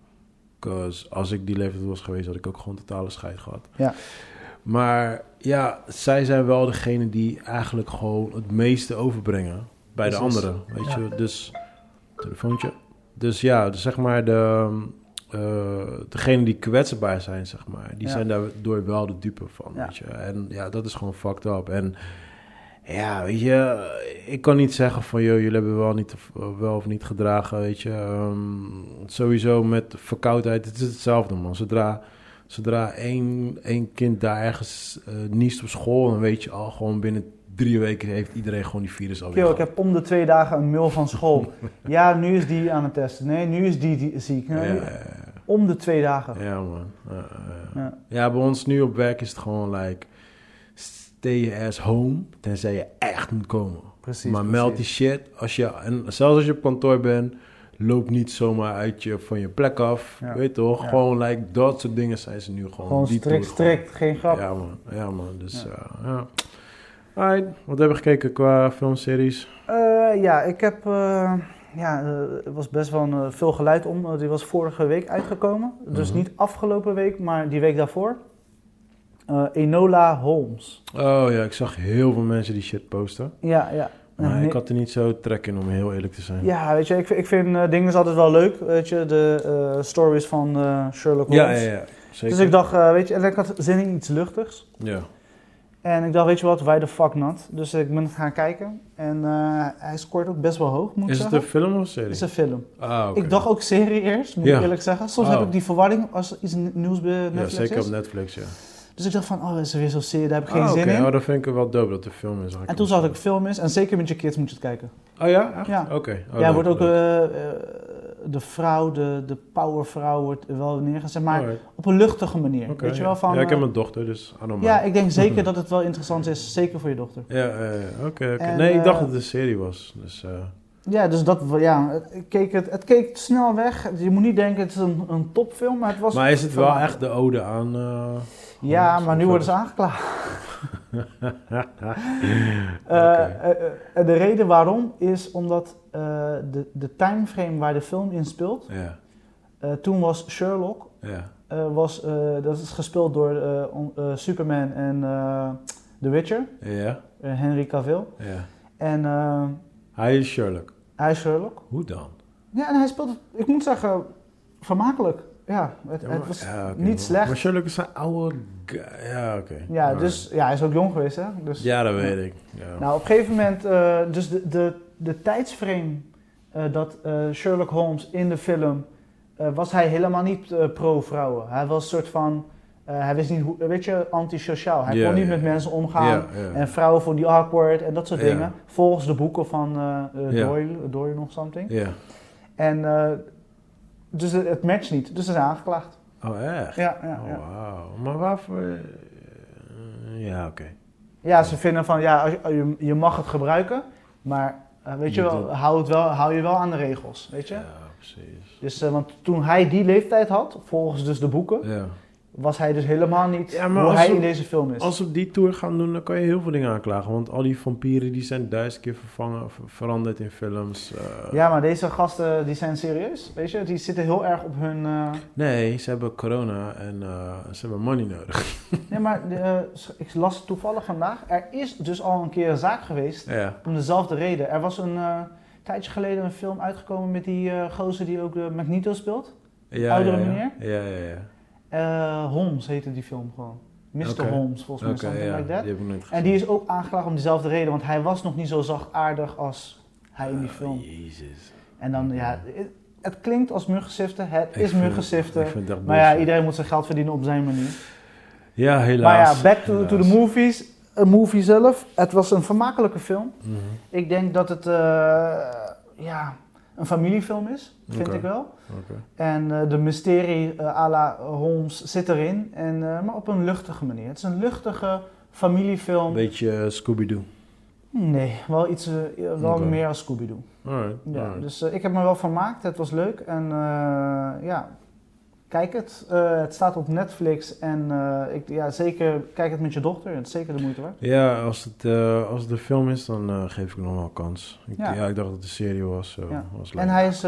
Because als ik die leeftijd was geweest, had ik ook gewoon totale scheid gehad. Ja. Maar ja, zij zijn wel degene die eigenlijk gewoon het meeste overbrengen bij de anderen, weet je. Dus, telefoontje. Dus ja, dus zeg maar de, eh degene die kwetsbaar zijn, zeg maar, die Ja. zijn daardoor wel de dupe van, Ja. weet je. En ja, dat is gewoon fucked up. En ja, weet je, ik kan niet zeggen van, joh, jullie hebben wel, niet, wel of niet gedragen, weet je. Ehm, sowieso met verkoudheid, het is hetzelfde, man. Zodra, zodra één, één kind daar ergens eh niest op school, dan weet je al, gewoon binnen drie weken heeft iedereen gewoon die virus alweer. Yo, ik heb om de twee dagen een mail van school. ja, nu is die aan het testen. Nee, nu is die, die ziek. Ja, ja. Om de twee dagen. Ja, man. Ja, bij ons nu op werk is het gewoon like... Stay ass home, tenzij je echt moet komen. Precies. maar meld die shit. Als je, en zelfs als je op kantoor bent, loop niet zomaar uit je, van je plek af. Ja. Weet toch? Ja. Gewoon like, dat soort dingen zijn ze nu gewoon. Gewoon strikt, strikt. Geen grap. Ja, man. Ja, man. Dus, Ja. ja. Alright, wat hebben we gekeken qua filmseries? Eh, ja, ik heb... ja, eh, er was best wel een, eh, veel geluid om. Die was vorige week uitgekomen. Dus Mhm. niet afgelopen week, maar die week daarvoor. Eh, Enola Holmes. Oh ja, ik zag heel veel mensen die shit posten. Ja, ja. Maar ik had er niet zo trek in om heel eerlijk te zijn. Ja, weet je, ik, vind- ik vind eh, dingen altijd wel leuk. Weet je, de stories van Sherlock Holmes. ja, ja, ja. Zeker. Dus ik dacht, weet je, en ik had zin in iets luchtigs. Ja. En ik dacht, weet je wat, wij de fuck not. Dus ik ben gaan kijken. En eh, hij scoort ook best wel hoog, moet ik Is het zeggen. een film of een serie? Het is een film. Ah. Ik dacht ook serie eerst, moet Ja. ik eerlijk zeggen. Soms Oh. heb ik die verwarring als er iets nieuws bij Ja, Netflix zeker is. op Netflix, ja. Dus ik dacht van, oh, is er weer zo'n serie, daar heb ik geen Ah, zin oké. in. Oh, dat vind ik wel dope dat de film is. En toen zag ik film is, en zeker met je kids moet je het kijken. Oh ja? Echt? Ja. Oké. Oh, ja, wordt ook eh, de vrouw, de, de powervrouw wordt wel neergezet, maar Alright. op een luchtige manier. Weet je ja. wel, van... Ja, ik heb eh, een dochter, dus ja, ik denk zeker dat het wel interessant is, zeker voor je dochter. Ja, oké, Nee, ik dacht eh, dat het een serie was. Dus, eh, Ja, dus dat, ja, het keek, het, het keek snel weg. Je moet niet denken, het is een, een topfilm, maar het was... maar is het wel echt de ode aan... eh, Ja, maar nu worden ze aangeklaagd. Eh, eh, eh, en de reden waarom is omdat eh, de, de timeframe waar de film in speelt, eh, toen was Sherlock, eh, was, eh, dat is gespeeld door eh, eh, Superman en eh, The Witcher, eh, Henry Cavill. En eh, Hij is Sherlock. hij is Sherlock. Hoe dan? Ja, en hij speelt ik moet zeggen, vermakelijk. Ja, het, Ja, het was ja, niet slecht. Maar Sherlock is een oude... Ja, oké. ja, dus ja, hij is ook jong geweest, hè? Dus, Ja, dat weet ik. Ja. Nou, op een gegeven moment, eh, dus de, de, de tijdsframe eh, dat eh, Sherlock Holmes in de film, was hij helemaal niet pro-vrouwen. Hij was een soort van, hij wist niet hoe, weet je, antisociaal. Hij kon niet met mensen omgaan. En vrouwen vonden die awkward en dat soort dingen. Volgens de boeken van. Doyle, Doyle of something. Ja. En dus het, het matcht niet. Dus ze zijn aangeklaagd. Oh, echt? Ja, ja, Oh, ja. Maar waarvoor... eh, ja, oké. ja, ze vinden van, ja, als je, je, mag het gebruiken, maar eh, weet je wel, hou, het wel, hou je wel aan de regels, weet je? Ja, precies. Dus, eh, want toen hij die leeftijd had, volgens dus de boeken, Ja. Was hij dus helemaal niet Ja, hoe hij we- in deze film is. Als we die tour gaan doen, dan kan je heel veel dingen aanklagen. Want al die vampieren die zijn duizend keer vervangen, ver- veranderd in films. eh. Ja, maar deze gasten die zijn serieus, weet je? Die zitten heel erg op hun... eh, Nee, ze hebben corona en eh, ze hebben money nodig. Nee, maar ik las toevallig vandaag. Er is dus al een keer een zaak geweest ja. om dezelfde reden. Er was een tijdje geleden een film uitgekomen met die gozer die ook de Magneto speelt. ja Oudere meneer? Ja, ja, ja. Eh, Holmes heette die film gewoon. Mr. Oké. Holmes, volgens mij, Oké, something ja, like that. die heb ik nooit gezien. En die is ook aangeklaagd om dezelfde reden, want hij was nog niet zo zachtaardig als hij in die Ah, film. Jezus. En dan, ja, het, het klinkt als muggensiften, het Ik is vind- muggensiften. Ik vind het echt Maar ja, iedereen moet zijn geld verdienen op zijn manier. Ja, Maar helaas. ja, back to, to the movies. Een movie zelf. Het was een vermakelijke film. Mhm. Ik denk dat het eh, ja, een familiefilm is, vind ik wel. En eh, de mysterie eh, à la Holmes zit erin, en, eh, maar op een luchtige manier. Het is een luchtige familiefilm. Een beetje Scooby-Doo. Nee, wel iets wel meer als Scooby-Doo. Ja, dus ik heb me wel vermaakt, het was leuk. En ja, kijk het. Eh, het staat op Netflix en eh, ik, ja, zeker kijk het met je dochter. Het is zeker de moeite waard. Ja, als het, eh, als het een film is, dan geef ik nog wel een kans. Ik, Ja. ja. ik dacht dat het een serie was. Ja. was. En hij is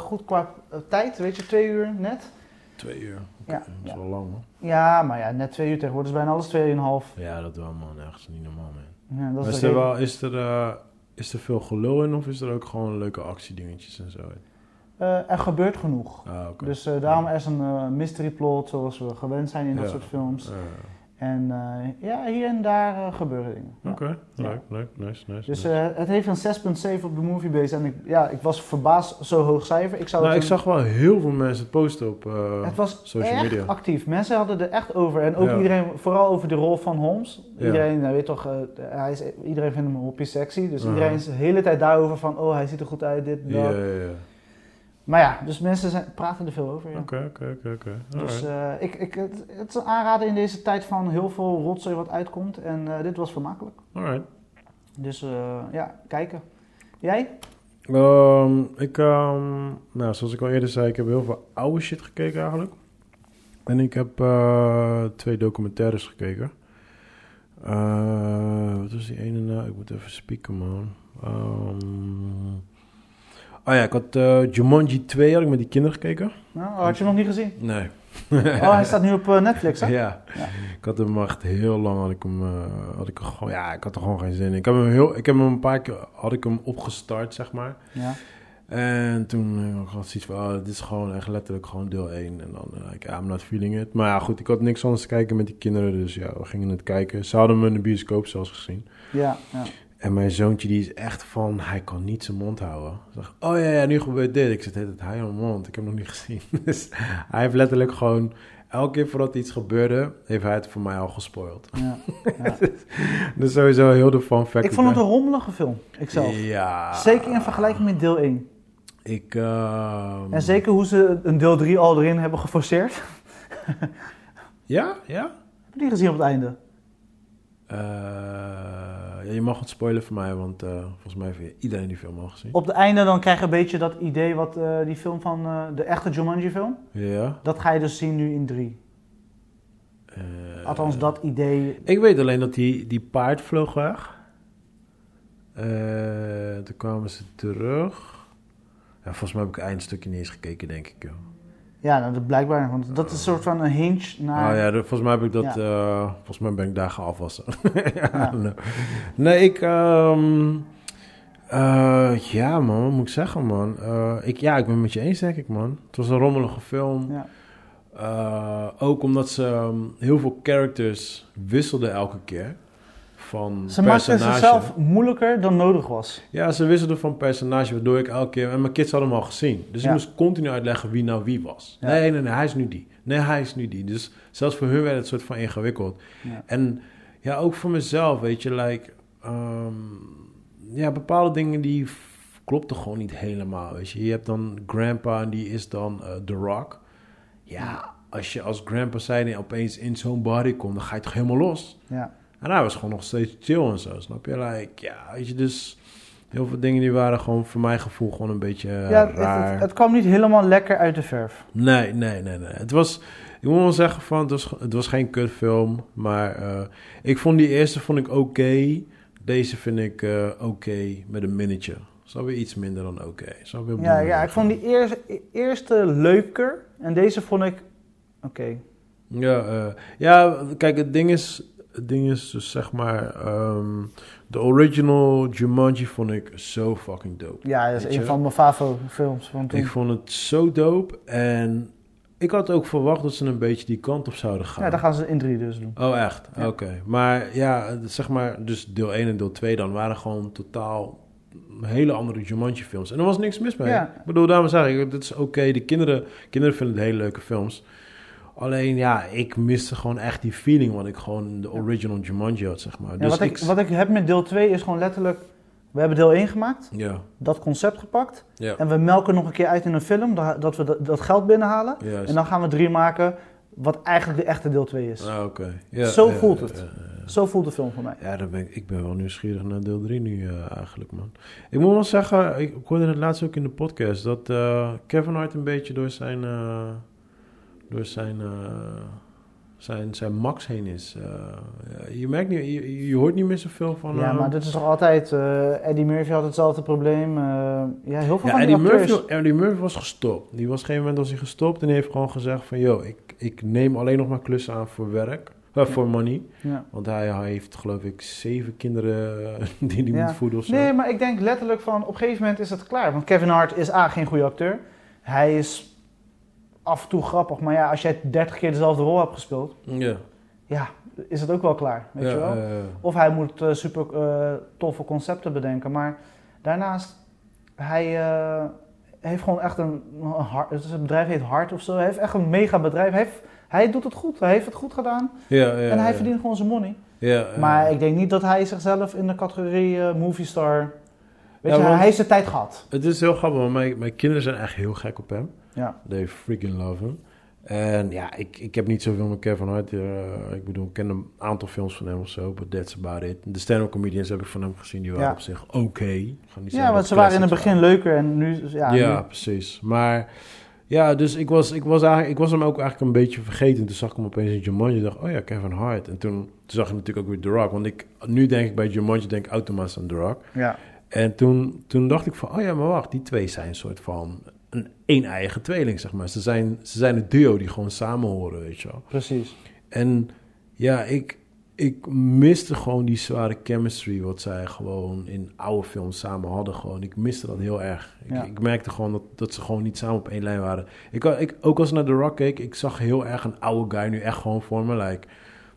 goed qua tijd, weet je, twee uur net. Twee uur. Ja, Dat is wel lang, man. Ja, maar ja, net twee uur tegenwoordig is bijna alles tweeënhalf. Ja, dat wel, man. Echt niet normaal, man. Ja, dat is is de er, wel, is, er, is er veel gelul in of is er ook gewoon leuke actiedingetjes en zo? Eh, er gebeurt genoeg. Ah. Dus eh, daarom is een eh, mystery plot zoals we gewend zijn in dat soort films. En ja, hier en daar gebeuren dingen. Oké, leuk, leuk, nice, nice. Dus nice. het heeft een 6.7 op de Moviebase en ik, ja, ik was verbaasd zo hoog cijfer. Ik zou nou, ik zag wel heel veel mensen posten op het was social echt media. actief. Mensen hadden er echt over. En ook iedereen, vooral over de rol van Holmes. Iedereen, nou, weet toch, hij is, iedereen vindt hem hoppie sexy. Dus iedereen is de hele tijd daarover van, oh, hij ziet er goed uit, dit, dat. Maar ja, dus mensen zijn, praten er veel over. Oké, oké, oké. Dus eh, ik, ik, het, het is een aanrader in deze tijd van heel veel rotzooi wat uitkomt. En eh, dit was vermakelijk. Alright. Dus eh, ja, kijken. Jij? Ehm, ik, ehm, nou, zoals ik al eerder zei, ik heb heel veel oude shit gekeken eigenlijk. En ik heb twee documentaires gekeken. Wat was die ene nou? Ik moet even spieken, man. Ehm, oh ja, ik had eh, Jumanji 2 had ik met die kinderen gekeken. Nou, had je nog niet gezien? Nee. Oh, hij staat nu op eh, Netflix, hè? Ja. Ja. ik had hem echt heel lang, had ik hem, eh, had ik gewoon, ja, ik had er gewoon geen zin in. Ik heb hem heel, ik heb hem een paar keer, had ik hem opgestart, zeg maar. Ja. En toen had ik zoiets van, oh, dit is gewoon echt letterlijk gewoon deel 1. En dan, uh, like, I'm not feeling it. Maar ja, goed, ik had niks anders te kijken met die kinderen. Dus ja, we gingen het kijken. Ze hadden me in de bioscoop zelfs gezien. Ja, ja. En mijn zoontje die is echt van, hij kan niet zijn mond houden. Ik zeg, oh ja, ja, nu gebeurt dit. Ik zit het hij aan mijn mond. Ik heb hem nog niet gezien. Dus hij heeft letterlijk gewoon, elke keer voordat iets gebeurde, heeft hij het voor mij al gespoild. ja, ja. dus sowieso heel de fun fact. Ik vond het een rommelige film, ikzelf. Ja. Zeker in vergelijking met deel 1. Ik, ehm, En zeker hoe ze een deel 3 al erin hebben geforceerd. Ja, ja. Heb je die gezien op het einde? Eh, ja, je mag het spoilen voor mij, want eh, volgens mij heeft iedereen die film al gezien. Op het einde dan krijg je een beetje dat idee wat eh, die film van eh, de echte Jumanji film. Ja. Dat ga je dus zien nu in 3. eh, Althans, dat idee. Ik weet alleen dat die, die paard vloog weg. Eh, toen kwamen ze terug. Ja, volgens mij heb ik het eindstukje niet eens gekeken, denk ik. Joh. Ja, nou, dat blijkbaar. Want dat is een soort van een hinge naar. Ah ja, volgens mij heb ik dat. Ja. eh, volgens mij ben ik daar afwassen. ja, Ja. nee. Nee, ik. ehm, eh, ja, man, wat moet ik zeggen, man? Eh, ik, ja, ik ben het met je eens, denk ik, man. Het was een rommelige film. Ja. Ook omdat ze ehm, heel veel characters wisselden elke keer. Van Ze maakten personage. zichzelf moeilijker dan nodig was. Ja, ze wisselden van personage, waardoor ik elke keer... En mijn kids hadden hem al gezien. Dus Ja. ik moest continu uitleggen wie nou wie was. Ja. Nee, nee, nee, hij is nu die. Nee, hij is nu die. Dus zelfs voor hun werd het soort van ingewikkeld. Ja. En ja, ook voor mezelf, weet je, like... ehm, ja, bepaalde dingen die klopten gewoon niet helemaal, weet je. Je hebt dan Grandpa en die is dan eh, The Rock. Ja, als je als Grandpa zijn en opeens in zo'n body komt, dan ga je toch helemaal los. Ja. En hij was gewoon nog steeds chill en zo, snap je? Like, ja, weet je, dus heel veel dingen die waren gewoon voor mijn gevoel gewoon een beetje eh, ja, het, raar. het, het kwam niet helemaal lekker uit de verf. Nee, nee, nee, nee. Het was, ik moet wel zeggen van, het was, het was geen kutfilm, maar eh, ik vond die eerste vond ik oké. Deze vind ik eh, oké met een minnetje. Zo weer iets minder dan oké. Die Ja, ja, ik vond die eerste, eerste leuker. En deze vond ik. Oké. Ja, ja, kijk, het ding is, het ding is dus zeg maar, ehm, de original Jumanji vond ik zo fucking dope. Ja, dat is een van mijn favo films van toen. Ik vond het zo dope en ik had ook verwacht dat ze een beetje die kant op zouden gaan. Ja, dat gaan ze in drie dus doen. Oh, echt? Ja. Oké. Maar ja, zeg maar, dus deel 1 en deel 2 dan waren gewoon totaal hele andere Jumanji films. En er was niks mis mee. Ja. Ik bedoel, daarom zeg ik, dit is oké. De kinderen, kinderen vinden het hele leuke films. Alleen ja, ik miste gewoon echt die feeling wat ik gewoon de original Jumanji had, zeg maar. Ja, dus wat, ik, wat ik heb met deel 2 is gewoon letterlijk... We hebben deel 1 gemaakt, Ja, dat concept gepakt. ja. En we melken nog een keer uit in een film, da- dat we dat, dat geld binnenhalen. Juist. En dan gaan we drie maken, wat eigenlijk de echte deel 2 is. Ah, oké. Ja, Zo voelt het. Zo voelt de film voor mij. Ja, dan ben ik, ik ben wel nieuwsgierig naar deel 3 nu eh, eigenlijk, man. Ik moet wel zeggen, ik, ik hoorde het laatst ook in de podcast, dat eh, Kevin Hart een beetje door zijn, eh, door zijn, eh, zijn, zijn max heen is. Eh, je merkt niet, je, je hoort niet meer zoveel van Ja, maar dit is toch altijd... eh, Eddie Murphy had hetzelfde probleem. ja, heel veel Ja, van Eddie die acteurs... Murphy, Eddie Murphy was gestopt. Die was op een gegeven moment was hij gestopt en die heeft gewoon gezegd van... Yo, ik, ik neem alleen nog maar klussen aan voor werk, voor money. Ja. Want hij, hij heeft geloof ik zeven kinderen die hij Ja. moet voeden of zo. Nee, maar ik denk letterlijk van op een gegeven moment is het klaar. Want Kevin Hart is A, geen goede acteur. Hij is af en toe grappig. Maar ja, als jij 30 keer dezelfde rol hebt gespeeld, Ja. ja, is het ook wel klaar. Weet ja, je wel? Of hij moet eh, super eh, toffe concepten bedenken. Maar daarnaast, hij eh, heeft gewoon echt een, een hart. Het is een bedrijf heet Hart of zo. Hij heeft echt een mega bedrijf. Hij, heeft, hij doet het goed. Hij heeft het goed gedaan. ja, ja, en hij verdient gewoon zijn money. Ja, ja. Maar ik denk niet dat hij zichzelf in de categorie movie star. Weet je, hij heeft zijn tijd gehad. Het is heel grappig, want mijn, mijn kinderen zijn echt heel gek op hem. Ja. They freaking love him. En ja, ik, ik heb niet zoveel met Kevin Hart. eh, ik bedoel, ik ken een aantal films van hem of zo, but that's about it. De stand-up comedians heb ik van hem gezien, die waren Ja. op zich oké. Ja, want ze waren in het begin leuker en nu... Ja, Ja, nu- precies. Maar ja, dus ik was, ik, was eigenlijk, ik was hem ook eigenlijk een beetje vergeten. Toen zag ik hem opeens in Jumanji. Ik dacht, oh ja, Kevin Hart. En toen, toen zag ik natuurlijk ook weer The Rock. Want ik, nu denk ik bij Jumanji, denk ik automatisch aan The Rock. ja. En toen, toen dacht ik van, oh ja, maar wacht, die twee zijn een soort van een één eigen tweeling, zeg maar. Ze zijn, ze zijn een duo die gewoon samen horen, weet je wel. precies. En ja, ik, ik miste gewoon die zware chemistry wat zij gewoon in oude films samen hadden. Gewoon. Ik miste dat heel erg. Ik, Ja. ik merkte gewoon dat, dat ze gewoon niet samen op één lijn waren. Ik, ik, ook als ik naar The Rock keek, ik zag heel erg een oude guy nu echt gewoon voor me. Like,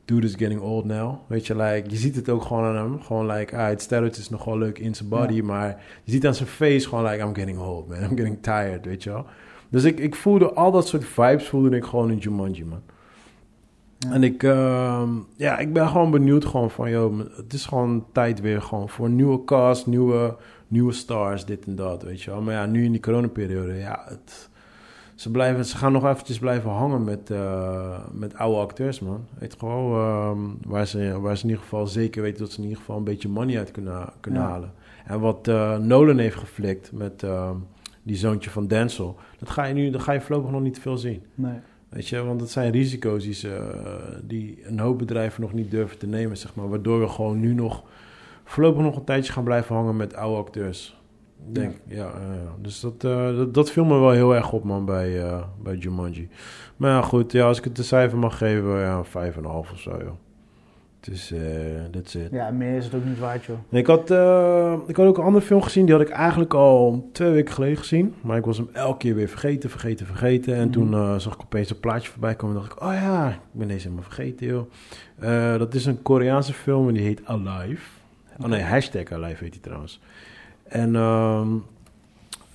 dude is getting old now. Weet je, like, je ziet het ook gewoon aan hem. Gewoon like, ah, het steroid is nog wel leuk in zijn body, Ja. maar je ziet aan zijn face gewoon like, I'm getting old, man. I'm getting tired, weet je wel. Dus ik, ik voelde al dat soort vibes voelde ik gewoon in Jumanji, man. Ja. En ik, ehm, ja, ik ben gewoon benieuwd gewoon van, joh, het is gewoon tijd weer gewoon voor nieuwe cast, nieuwe, nieuwe stars, dit en dat, weet je wel. Maar ja, nu in die coronaperiode, ja, het, ze, blijven, ze gaan nog eventjes blijven hangen met, eh, met oude acteurs, man. Weet gewoon, ehm, waar, ze, waar ze in ieder geval zeker weten dat ze in ieder geval een beetje money uit kunnen, kunnen Ja. halen. En wat eh, Nolan heeft geflikt met ehm, die zoontje van Denzel, dat ga je nu, dat ga je voorlopig nog niet veel zien. Nee. Weet je, want dat zijn risico's die, ze, die een hoop bedrijven nog niet durven te nemen, zeg maar. Waardoor we gewoon nu nog voorlopig nog een tijdje gaan blijven hangen met oude acteurs. Denk, ja. ja, ja. Dus dat, eh, dat, dat viel me wel heel erg op, man, bij, eh bij Jumanji. Maar ja, goed, ja, als ik het een cijfer mag geven, ja, vijf en een half of zo, joh. Het is, eh that's it. Ja, meer is het ook niet waard, joh. Ik had, eh, ik had ook een andere film gezien. Die had ik eigenlijk al twee weken geleden gezien. Maar ik was hem elke keer weer vergeten, vergeten, vergeten. En Mhm. toen eh, zag ik opeens een plaatje voorbij komen. En dacht ik, oh ja, ik ben deze helemaal vergeten, joh. Eh, dat is een Koreaanse film en die heet Alive. Oh nee, hashtag Alive heet die trouwens. En ehm,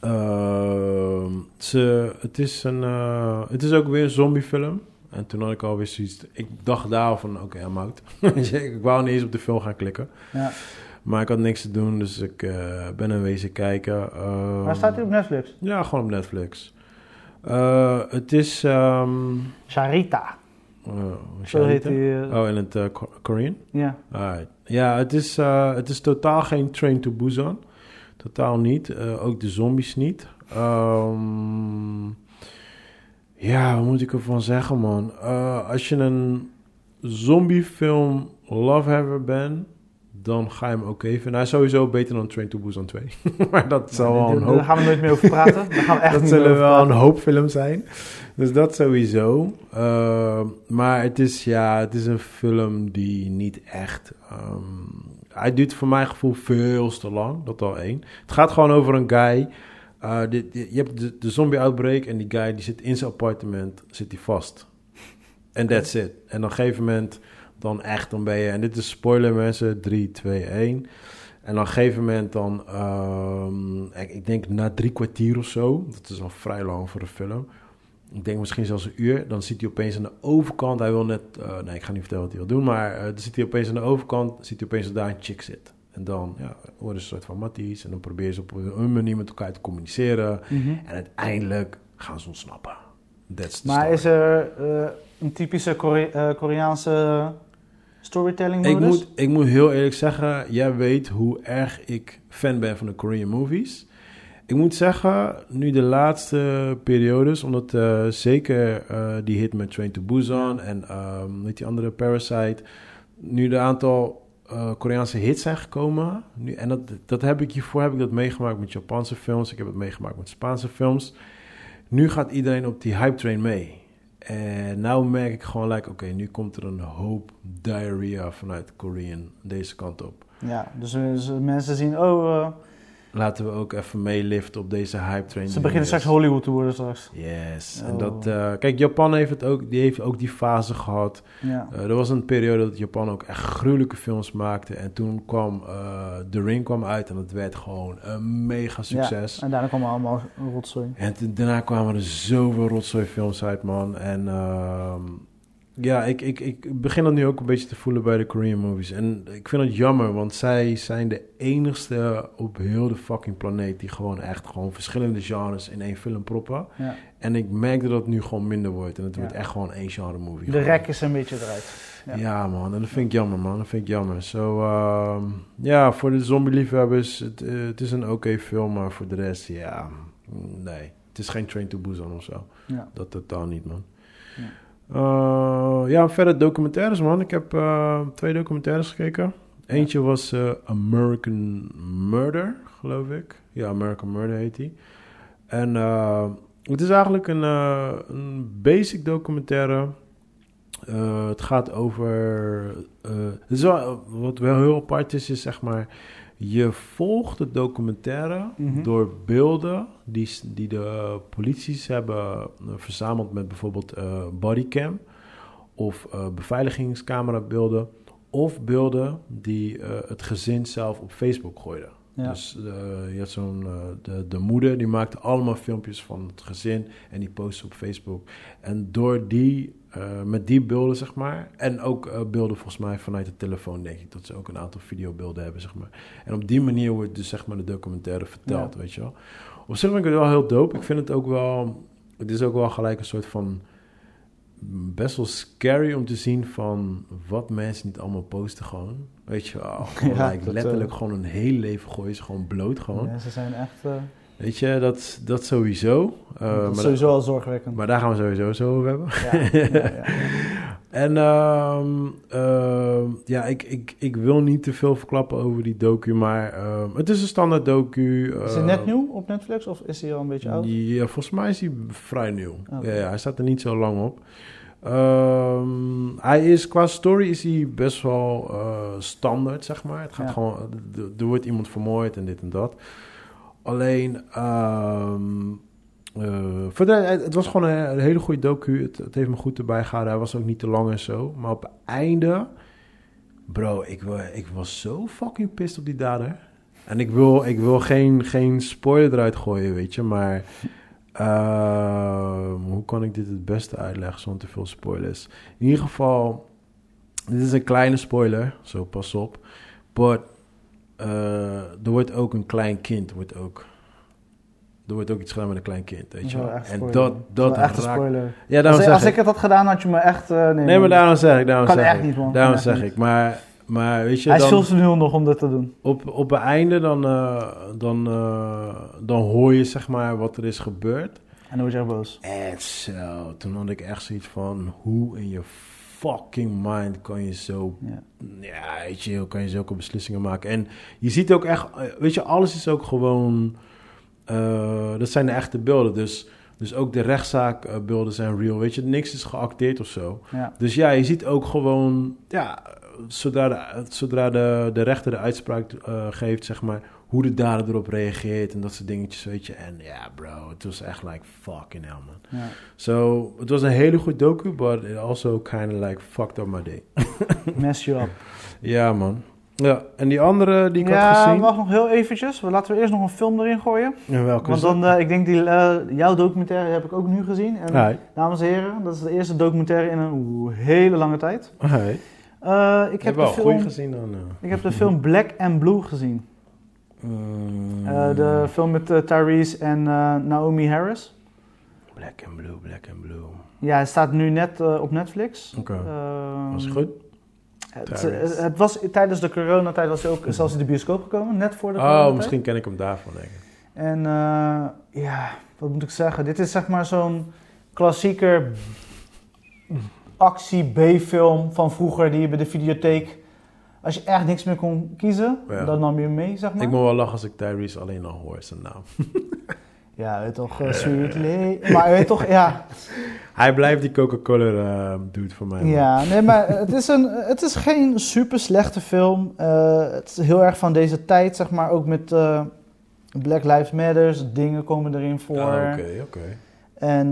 ehm, ze, het, is een, eh, het is ook weer een zombiefilm. En toen had ik alweer zoiets... Ik dacht daar van, oké, I'm out. ik wou niet eens op de film gaan klikken. Ja. Maar ik had niks te doen, dus ik eh, ben een wezen kijken. Ehm, Waar staat hij op Netflix? Ja, gewoon op Netflix. Eh, het is... ehm Sharita. eh, Zo heet Oh, in het Ko- Korean? Ja. Alright. Ja, het is, het is totaal geen Train to Busan. Totaal niet. Eh, ook de zombies niet. Ehm, ja, wat moet ik ervan zeggen, man? Eh, als je een zombiefilm lovehaver bent, dan ga je hem ook even. Hij is sowieso beter dan Train to Busan 2. maar dat zal wel Daar- een Daar hoop gaan we nooit meer over praten. Daar gaan we echt dat niet zullen wel een hoop films zijn. Dus dat sowieso. Uh, maar het is, ja, het is een film die niet echt... Um, hij duurt voor mijn gevoel veel te lang. Dat al één. Het gaat gewoon over een guy... Uh, dit, je hebt de, de zombie-outbreak en die guy die zit in zijn appartement, zit hij vast. En that's it. En op een gegeven moment dan echt, dan ben je... En dit is spoiler mensen, 3, 2, 1... En op een gegeven moment dan, um, ik, ik, denk na drie kwartier of zo, dat is al vrij lang voor een film. Ik denk misschien zelfs een uur. Dan ziet hij opeens aan de overkant, hij wil net, uh, nee ik ga niet vertellen wat hij wil doen, maar uh, dan ziet hij opeens aan de overkant, ziet hij opeens dat daar een chick zit. En dan ja, worden ze een soort van matties en dan proberen ze op een manier met elkaar te communiceren. Mhm. En uiteindelijk gaan ze ontsnappen. That's Maar story. is er eh, een typische Kore- eh, Koreaanse storytelling Ik moet, ik moet heel eerlijk zeggen, jij weet hoe erg ik fan ben van de Korean movies. Ik moet zeggen, nu de laatste periodes, omdat uh, zeker uh, die hit met Train to Busan en um, weet die andere Parasite, nu de aantal uh, Koreaanse hits zijn gekomen. Nu, en dat, dat heb ik hiervoor heb ik dat meegemaakt met Japanse films, ik heb het meegemaakt met Spaanse films. Nu gaat iedereen op die hype train mee. En nou merk ik gewoon, like, oké, okay, nu komt er een hoop diarrhea vanuit Korean deze kant op. Ja, dus, dus mensen zien, oh... Laten we ook even meeliften op deze hype train. Ze beginnen straks Hollywood te worden straks. Yes. Oh. En dat, uh, kijk, Japan heeft, het ook, die heeft ook die fase gehad. Ja. Uh, er was een periode dat Japan ook echt gruwelijke films maakte. En toen kwam uh, The Ring kwam uit en het werd gewoon een mega succes. Ja, en daarna kwam allemaal rotzooi. En daarna kwamen er zoveel rotzooi films uit, man. En ehm, ja, ik, ik, ik begin dat nu ook een beetje te voelen bij de Korean movies. En ik vind het jammer, want zij zijn de enigste op heel de fucking planeet... die gewoon echt gewoon verschillende genres in één film proppen. Ja. En ik merk dat het nu gewoon minder wordt. En het ja. wordt echt gewoon één genre movie. De rek is een beetje eruit. Ja. ja. man. En dat vind ik jammer, man. Dat vind ik jammer. Zo, so, uh, ja, voor de zombie-liefhebbers, het, uh, het is een oké okay film. Maar voor de rest, ja, nee. Het is geen Train to Busan of zo. Ja. Dat totaal niet, man. Ja. Uh, ja, verder documentaires, man. Ik heb uh, twee documentaires gekeken. Eentje was uh, American Murder, geloof ik. Ja, American Murder heet die. En uh, het is eigenlijk een, uh, een basic documentaire eh, het gaat over. eh, het is wel, wat wel heel apart is, is zeg maar. Je volgt de documentaire Mhm. door beelden die, die de polities hebben eh, verzameld met bijvoorbeeld eh, bodycam of eh beveiligingscamerabeelden of beelden die het gezin zelf op Facebook gooide. Ja. Dus je had zo'n, de, de moeder die maakte allemaal filmpjes van het gezin en die postte op Facebook. En door die, eh, met die beelden zeg maar, en ook eh, beelden volgens mij vanuit de telefoon denk ik, dat ze ook een aantal videobeelden hebben zeg maar. En op die manier wordt dus zeg maar de documentaire verteld, weet je wel. Op zich vind ik het wel heel dope. Ik vind het ook wel, het is ook wel gelijk een soort van best wel scary om te zien van wat mensen niet allemaal posten gewoon. Weet je wel, Ja, letterlijk eh, gewoon een heel leven gooien ze gewoon bloot gewoon. Ja, ze zijn echt... Weet je, dat, dat sowieso. Eh, dat maar, is sowieso al zorgwekkend. maar daar gaan we sowieso zo over hebben. ja, ja, ja. En ehm, ehm, ja, ik, ik, ik wil niet te veel verklappen over die docu, maar ehm, het is een standaard docu. Is eh, hij net nieuw op Netflix of is hij al een beetje oud? Ja, volgens mij is hij vrij nieuw. Ja, hij staat er niet zo lang op. Hij is, qua story is hij best wel eh, standaard, zeg maar. Het gaat gewoon, er wordt iemand vermoord en dit en dat. Alleen, de, het was gewoon een, hele goede docu. Het, heeft me goed erbij gehouden. Hij was ook niet te lang en zo. Maar op het einde, bro, ik, ik was zo fucking pissed op die dader. En ik wil, ik wil geen, geen spoiler eruit gooien, weet je. Maar ehm, hoe kan ik dit het beste uitleggen zonder te veel spoilers? In ieder geval, dit is een kleine spoiler, zo pas op. But er wordt ook een klein kind, wordt ook, er wordt ook iets gedaan met een klein kind, weet je Dat is wel. En dat, dat is raakt... spoiler. Ja, daarom Als, zeg als ik. het had gedaan, had je me echt... eh, nee, maar daarom zeg ik, daarom Kan zeg echt ik. niet, man. Daarom Kan zeg ik. Maar, maar weet je, Hij is dan, veel te nieuw nog om dit te doen. op, op het einde dan, eh, dan, eh, dan hoor je zeg maar wat er is gebeurd. En dan word je echt boos. En zo, toen had ik echt zoiets van, hoe in je fucking mind kan je zo, Ja. ja, weet je, kan je zulke beslissingen maken? En je ziet ook echt, eh, weet je, alles is ook gewoon, eh, dat zijn de echte beelden, dus, dus ook de rechtszaakbeelden zijn real, weet je, niks is geacteerd of zo. Ja. Dus ja, je ziet ook gewoon, ja, zodra de, zodra de, de rechter de uitspraak eh, geeft, zeg maar, hoe de dader erop reageert en dat soort dingetjes, weet je. En ja, bro, het was echt like fucking hell, man. Ja. So, het was een hele goed docu, but it also kind of like fucked up my day. Mess you up. Ja, man. Ja, en die andere die ik ja, had gezien. wacht nog heel eventjes. Laten we eerst nog een film erin gooien. Ja, welke Want dan, eh, ik denk, die, eh, jouw documentaire heb ik ook nu gezien. En, Hi. dames en heren, dat is de eerste documentaire in een hele lange tijd. Hi. Eh, ik, heb heb wel de film, gezien dan. ik heb de film Black and Blue gezien. Eh, de film met eh, Tyrese en eh, Naomi Harris. Black and Blue, Black and Blue. Ja, hij staat nu net op Netflix. Oké. Ehm, Was het goed? Het, het, het was, tijdens de coronatijd was hij ook zelfs in de bioscoop gekomen, net voor de Oh, misschien ken ik hem daarvan, denk ik. En ja, wat moet ik zeggen? Dit is zeg maar zo'n klassieker actie-B-film van vroeger die je bij de videotheek... Als je echt niks meer kon kiezen, Ja. dan nam je hem mee, zeg maar. Ik moet wel lachen als ik Tyrese alleen al hoor, zijn naam. Ja, weet toch, eh, Sweet. Maar weet toch, ja. Hij blijft die Coca-Cola eh, dude voor mij. man. Ja, nee, maar het is, een, het is geen super slechte film. Eh, het is heel erg van deze tijd, zeg maar. Ook met eh, Black Lives Matter, dingen komen erin voor. Ah, Oké, oké. En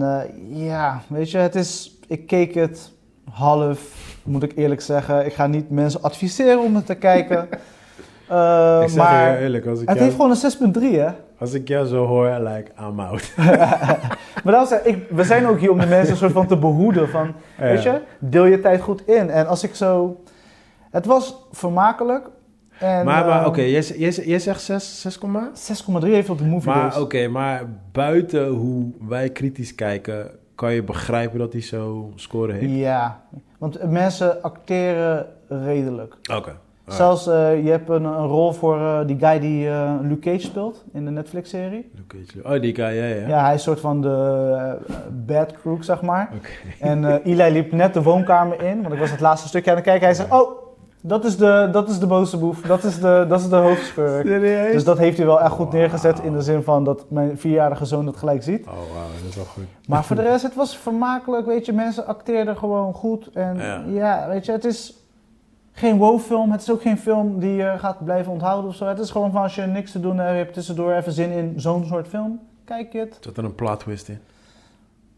ja, weet je, het is, ik keek het half, moet ik eerlijk zeggen. Ik ga niet mensen adviseren om het te kijken. Eh, Ik zeg je maar eerlijk, als ik, het jou, heeft gewoon een 6.3, hè? als ik jou zo hoor, like, I'm out. Maar dat is, ik, we zijn ook hier om de mensen soort van te behoeden. Van, Weet je, deel je tijd goed in. En als ik zo... Het was vermakelijk. En, Maar, maar eh, oké, jij, jij, jij zegt 6, 6, 6,3 heeft op de movie maar days. oké, maar buiten hoe wij kritisch kijken, kan je begrijpen dat hij zo score heeft? Ja, want mensen acteren redelijk. Oké. Zelfs, eh, je hebt een, een rol voor eh, die guy die eh, Luke Cage speelt in de Netflix-serie. Luke Cage. Oh, die guy, ja, ja. Ja. hij is soort van de bad crook, zeg maar. Oké. En Eli liep net de woonkamer in, want ik was het laatste stukje aan het kijken. Hij zei, oh, Dat is de, dat is de boze boef. Dat is de, dat is de hoofdschurk. Serieus? Dus dat heeft hij wel echt goed neergezet in de zin van dat mijn vierjarige zoon het gelijk ziet. Oh, wauw, dat is wel goed. Maar voor de rest, het was vermakelijk, weet je. Mensen acteerden gewoon goed. En Ja. ja, weet je, het is geen wow-film. Het is ook geen film die je gaat blijven onthouden of zo. Het is gewoon van als je niks te doen hebt, je hebt tussendoor even zin in zo'n soort film. Kijk je het. Zat er een plot twist in?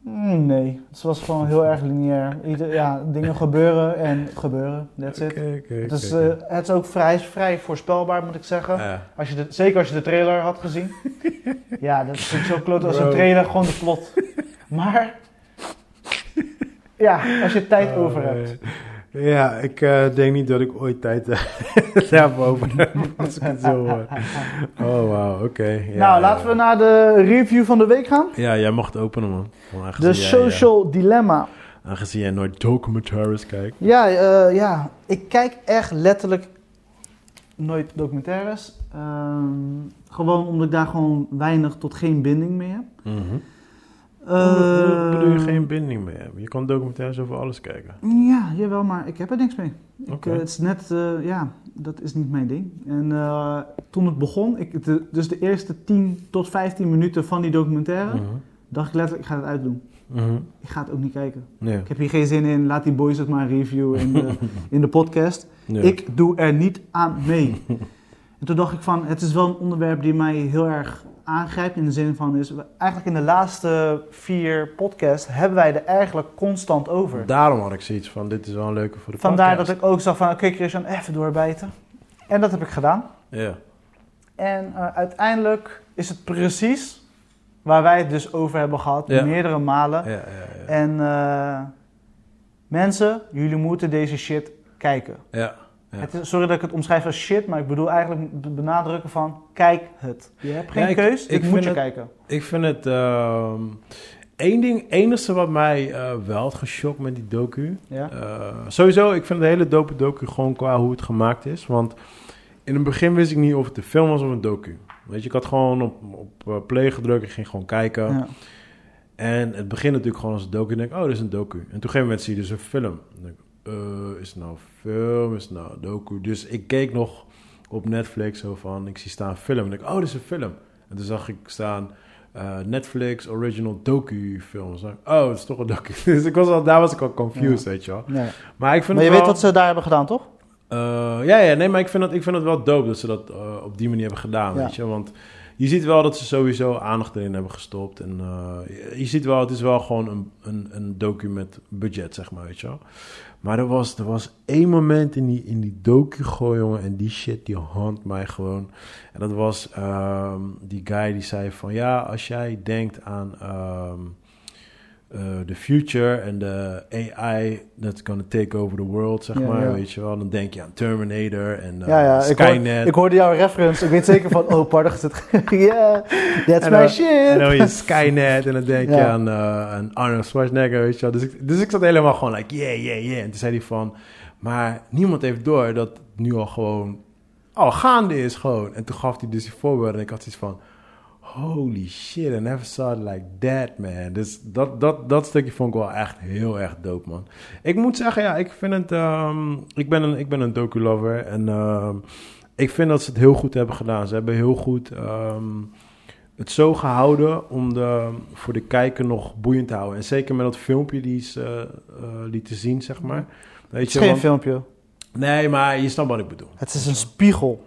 Mm, nee, het was gewoon heel erg lineair. Ieder, ja, dingen gebeuren en gebeuren. That's it. Het is, oké. eh, het is ook vrij, vrij voorspelbaar, moet ik zeggen. Als je de, zeker als je de trailer had gezien. ja, dat is zo kloot als Bro. een trailer, gewoon de plot. Maar, ja, als je tijd over hebt. Ja, ik eh, denk niet dat ik ooit tijd eh, daarboven heb, als ik het zo hoor. Oh, wauw, oké. ja, nou, laten we naar de review van de week gaan. Ja, jij mag het openen, man. De jij, Social Dilemma. aangezien jij nooit documentaires kijkt. Ja, eh, ja, ik kijk echt letterlijk nooit documentaires. Ehm, gewoon omdat ik daar gewoon weinig tot geen binding mee heb. Mhm. Bedoel- bedoel je geen binding meer hebben? Je kan documentaires over alles kijken. Ja, jawel, maar ik heb er niks mee. Ik, eh, het is net, eh, ja, dat is niet mijn ding. En toen het begon, ik, de- dus de eerste 10 tot 15 minuten van die documentaire, Mhm. dacht ik letterlijk, ik ga het uitdoen. Mhm. Ik ga het ook niet kijken. Ik heb hier geen zin in, laat die boys het maar reviewen in de, in de podcast. Ik doe er niet aan mee. en toen dacht ik van, het is wel een onderwerp die mij heel erg aangrijpt. In de zin van, is, eigenlijk in de laatste vier podcasts hebben wij er eigenlijk constant over. Daarom had ik zoiets van, dit is wel een leuke voor de Vandaar podcast. dat ik ook zag van, oké Christian, even doorbijten. En dat heb ik gedaan. Ja. En eh, uiteindelijk is het precies waar wij het dus over hebben gehad, Ja. meerdere malen. Ja, ja, ja. En eh, mensen, jullie moeten deze shit kijken. ja. Ja. Het is, sorry dat ik het omschrijf als shit, maar ik bedoel eigenlijk be- benadrukken van, kijk het. Je hebt geen Ja, ik- keus, ik dit moet je het- kijken. Ik vind het... ehm één ding, enige wat mij eh, wel had geschokt met die docu... Ja? Eh, sowieso, ik vind de hele dope docu gewoon qua hoe het gemaakt is. Want in het begin wist ik niet of het een film was of een docu. Weet je, ik had gewoon op, op eh, play gedrukt, ik ging gewoon kijken. Ja. En het begint natuurlijk gewoon als een docu. En ik denk, oh, dit is een docu. En op een gegeven moment zie je dus een film. En denk ik, eh, is het nou film? Is het nou docu? Dus ik keek nog op Netflix zo van, ik zie staan film. En ik oh, dit is een film. En toen zag ik staan eh, Netflix original docu film. Ik, oh, het is toch een docu. Dus ik was al, daar was ik al confused, weet je wel. Maar ik vind Maar je weet wat ze daar hebben gedaan, toch? eh, ja, ja, nee, maar ik vind, het, ik vind het wel dope dat ze dat op die manier hebben gedaan, Ja. weet je. Want je ziet wel dat ze sowieso aandacht erin hebben gestopt. En je, je ziet wel, het is wel gewoon een, een, een docu met budget, zeg maar, weet je wel. Maar er was, er was één moment in die, in die docu gooi, jongen. En die shit, die haunt mij gewoon. En dat was ehm, die guy die zei van... Ja, als jij denkt aan ehm, eh, the future en de AI that's gonna take over the world, zeg Ja, maar. ja. Weet je wel, dan denk je aan Terminator en eh, ja, ja. Ik, hoor, Skynet. ik hoorde jouw reference. Ik weet zeker van, oh, pardon, is het... yeah, that's En my dan- shit. En dan hoor je Skynet en dan denk je aan, eh, aan Arnold Schwarzenegger, weet je wel. Dus ik, dus ik zat helemaal gewoon like, yeah, yeah, yeah. En toen zei hij van, maar niemand heeft door dat het nu al gewoon, al gaande is gewoon. En toen gaf hij dus die voorbeelden en ik had zoiets van, holy shit, I never saw it like that, man. Dus dat, dat, dat stukje vond ik wel echt heel erg dope, man. Ik moet zeggen, ja, ik vind het, ehm, ik ben een, ik ben een docu-lover en ehm, ik vind dat ze het heel goed hebben gedaan. Ze hebben heel goed... ehm, het zo gehouden om de, voor de kijker nog boeiend te houden. En zeker met dat filmpje die ze eh, eh, lieten zien, zeg maar. Weet Het is je, geen want- filmpje. Nee, maar je snapt wat ik bedoel. Het is een spiegel.